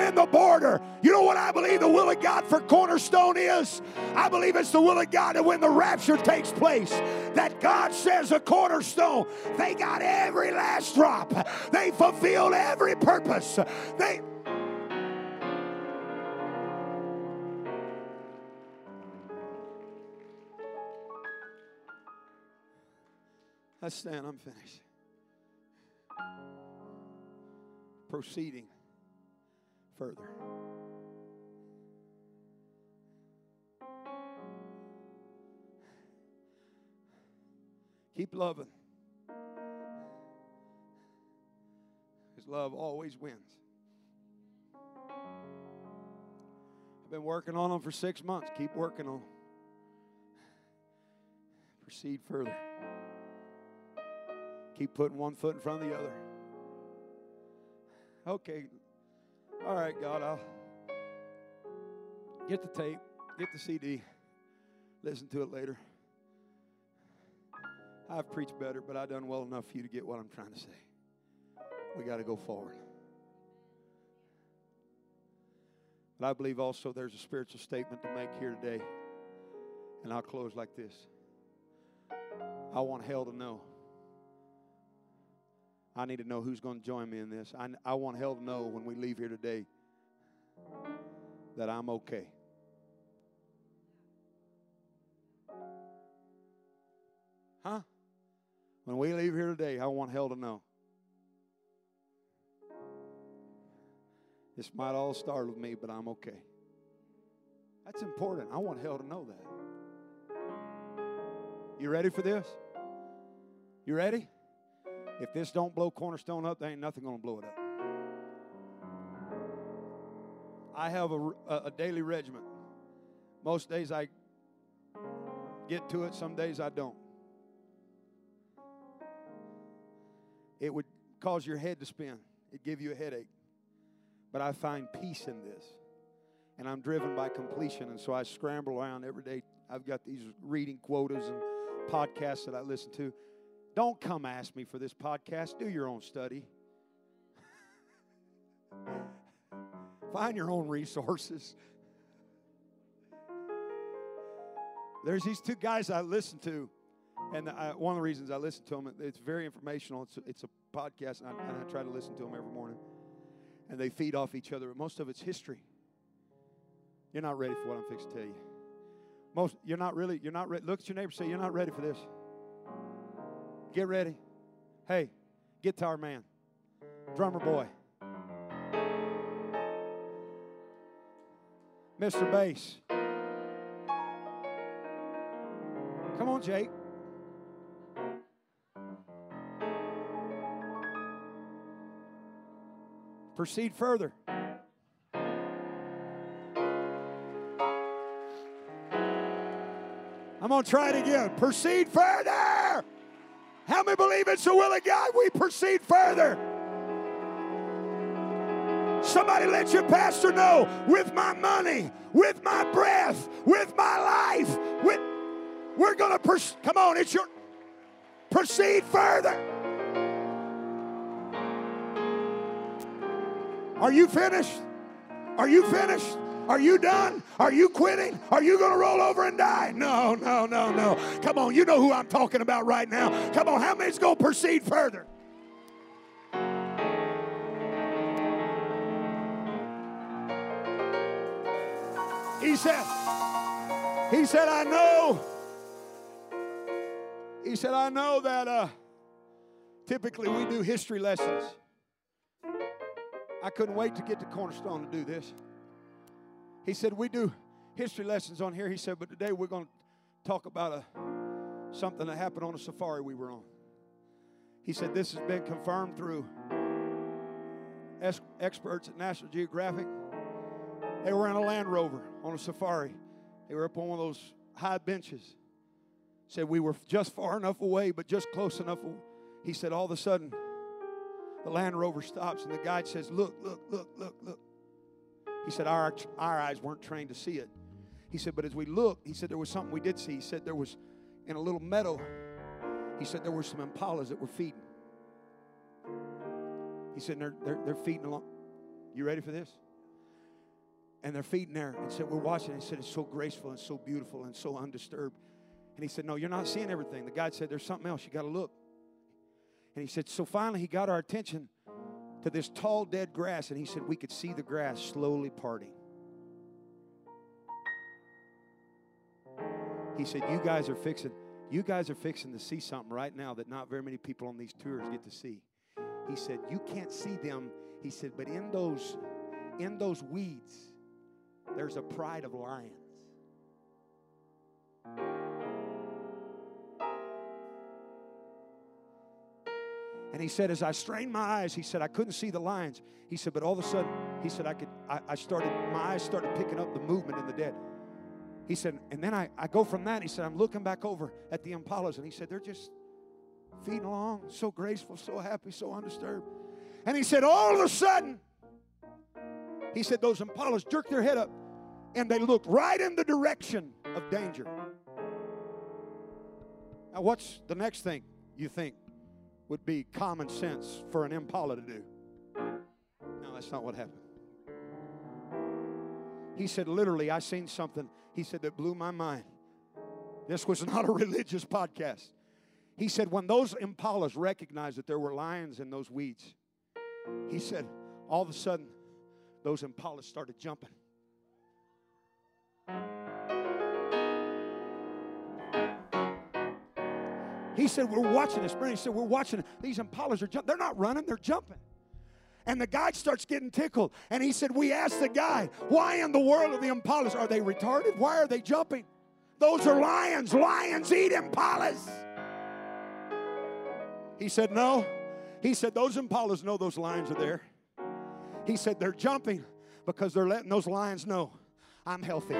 in the border. You know what I believe the will of God for Cornerstone is? I believe it's the will of God that when the rapture takes place, that God says a cornerstone, they got every last drop. They fulfilled every purpose. They Let's stand, I'm finished. Proceeding further. Keep loving. Because love always wins. I've been working on them for six months. Keep working on them. Proceed further. Keep putting one foot in front of the other. Okay, all right, God, I'll get the tape, get the CD, listen to it later. I've preached better, but I've done well enough for you to get what I'm trying to say. We got to go forward. But I believe also there's a spiritual statement to make here today. And I'll close like this I want hell to know I need to know who's going to join me in this. I, I want hell to know when we leave here today that I'm okay. Huh? When we leave here today, I want hell to know. This might all start with me, but I'm okay. That's important. I want hell to know that. You ready for this? You ready? If this don't blow Cornerstone up, there ain't nothing going to blow it up. I have a, a daily regiment. Most days I get to it, some days I don't. It would cause your head to spin, it'd give you a headache. But I find peace in this. And I'm driven by completion, and so I scramble around every day. I've got these reading quotas and podcasts that I listen to. Don't come ask me for this podcast. Do your own study. [laughs] Find your own resources. There's these two guys I listen to, and I, one of the reasons I listen to them, it's very informational. It's a, it's a podcast, and I, and I try to listen to them every morning. And they feed off each other. Most of it's history. You're not ready for what I'm fixing to tell you. Most, you're not really, you're not ready. Look at your neighbor say, You're not ready for this. Get ready. Hey, guitar man, drummer boy, Mr. Bass. Come on, Jake. Proceed further. I'm going to try it again. Proceed further. Many believe it's the will of God? We proceed further. Somebody let your pastor know with my money, with my breath, with my life, with we're to pers- come on, it's your proceed further. Are you finished? Are you finished? Are you done? Are you quitting? Are you going to roll over and die? No, no, no, no. Come on, you know who I'm talking about right now. Come on, how many's going to proceed further? He said, he said, I know. He said, I know that uh, typically we do history lessons. I couldn't wait to get to Cornerstone to do this. He said, We do history lessons on here. He said, But today we're going to talk about a, something that happened on a safari we were on. He said, This has been confirmed through experts at National Geographic. They were in a Land Rover on a safari. They were up on one of those high benches. Said we were just far enough away, but just close enough. He said, all of a sudden, the Land Rover stops and the guide says, Look, look, look, look, look. He said, Our, our eyes weren't trained to see it. He said, But as we looked, he said, There was something we did see. He said, There was in a little meadow, he said, There were some impalas that were feeding. He said, They're, they're, they're feeding along. You ready for this? And they're feeding there. And said, We're watching. He said, It's so graceful and so beautiful and so undisturbed. And he said, No, you're not seeing everything. The guide said, There's something else. You got to look. And he said, So finally, he got our attention to this tall, dead grass, and he said, We could see the grass slowly parting. He said, You guys are fixing. You guys are fixing to see something right now that not very many people on these tours get to see. He said, You can't see them. He said, but in those, in those weeds, there's a pride of lions. And he said, as I strained my eyes, he said, I couldn't see the lines. He said, but all of a sudden, he said, I could, I, I started, my eyes started picking up the movement in the dead. He said, and then I, I go from that. He said, I'm looking back over at the impalas, and he said, they're just feeding along, so graceful, so happy, so undisturbed. And he said, all of a sudden, he said, those impalas jerked their head up and they looked right in the direction of danger. Now, what's the next thing you think would be common sense for an impala to do? No, that's not what happened. He said, literally, I seen something, he said, that blew my mind. This was [laughs] not a religious podcast. He said, when those impalas recognized that there were lions in those weeds, he said, all of a sudden, those impalas started jumping. He said, We're watching this. He said, We're watching. These impalas are jumping. They're not running, they're jumping. And the guide starts getting tickled. And he said, We asked the guide, Why in the world are the impalas? Are they retarded? Why are they jumping? Those are lions. Lions eat impalas. He said, No. He said, Those impalas know those lions are there. He said, They're jumping because they're letting those lions know I'm healthy.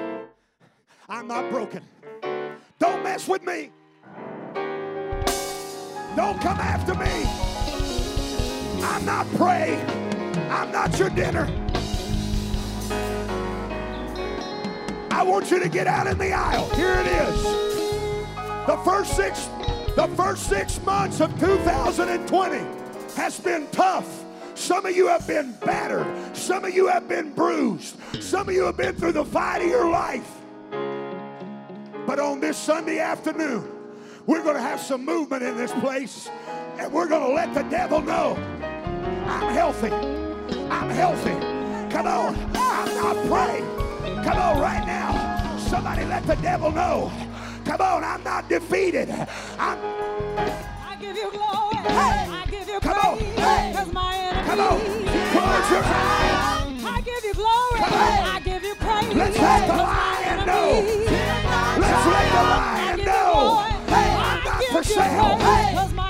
I'm not broken. Don't mess with me. Don't come after me. I'm not prey. I'm not your dinner. I want you to get out in the aisle. Here it is. The first six, the first six months of 2020 has been tough. Some of you have been battered. Some of you have been bruised. Some of you have been through the fight of your life. But on this Sunday afternoon, we're going to have some movement in this place, and we're going to let the devil know I'm healthy. I'm healthy. Come on. I'm not praying. Come on, right now. Somebody let the devil know. Come on, I'm not defeated. I'm. I give you glory. Hey. I give you Come on. praise. Hey. Cause my enemy. Come on. Close your eyes. I give you glory. Come on. I give you praise. Let's let the lion know. Let's let the lion know. Glory. Hey, I I'm not give for you sale. praise, Hey.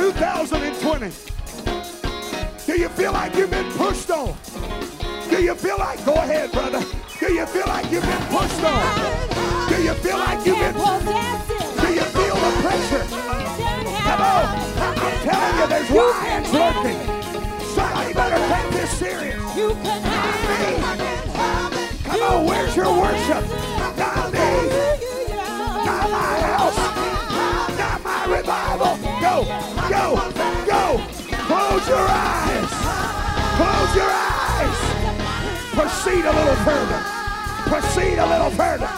2020. Do you feel like you've been pushed on? Do you feel like, go ahead, brother. Do you feel like you've been pushed on? Do you feel like you've been, pushed? do you feel the pressure? Come on. I'm telling you, there's lions lurking. Somebody better take this serious. You can Me. Come on, where's your worship? Not me. Not my house. Go, go, go. Close your eyes. Close your eyes. Proceed a little further. Proceed a little further.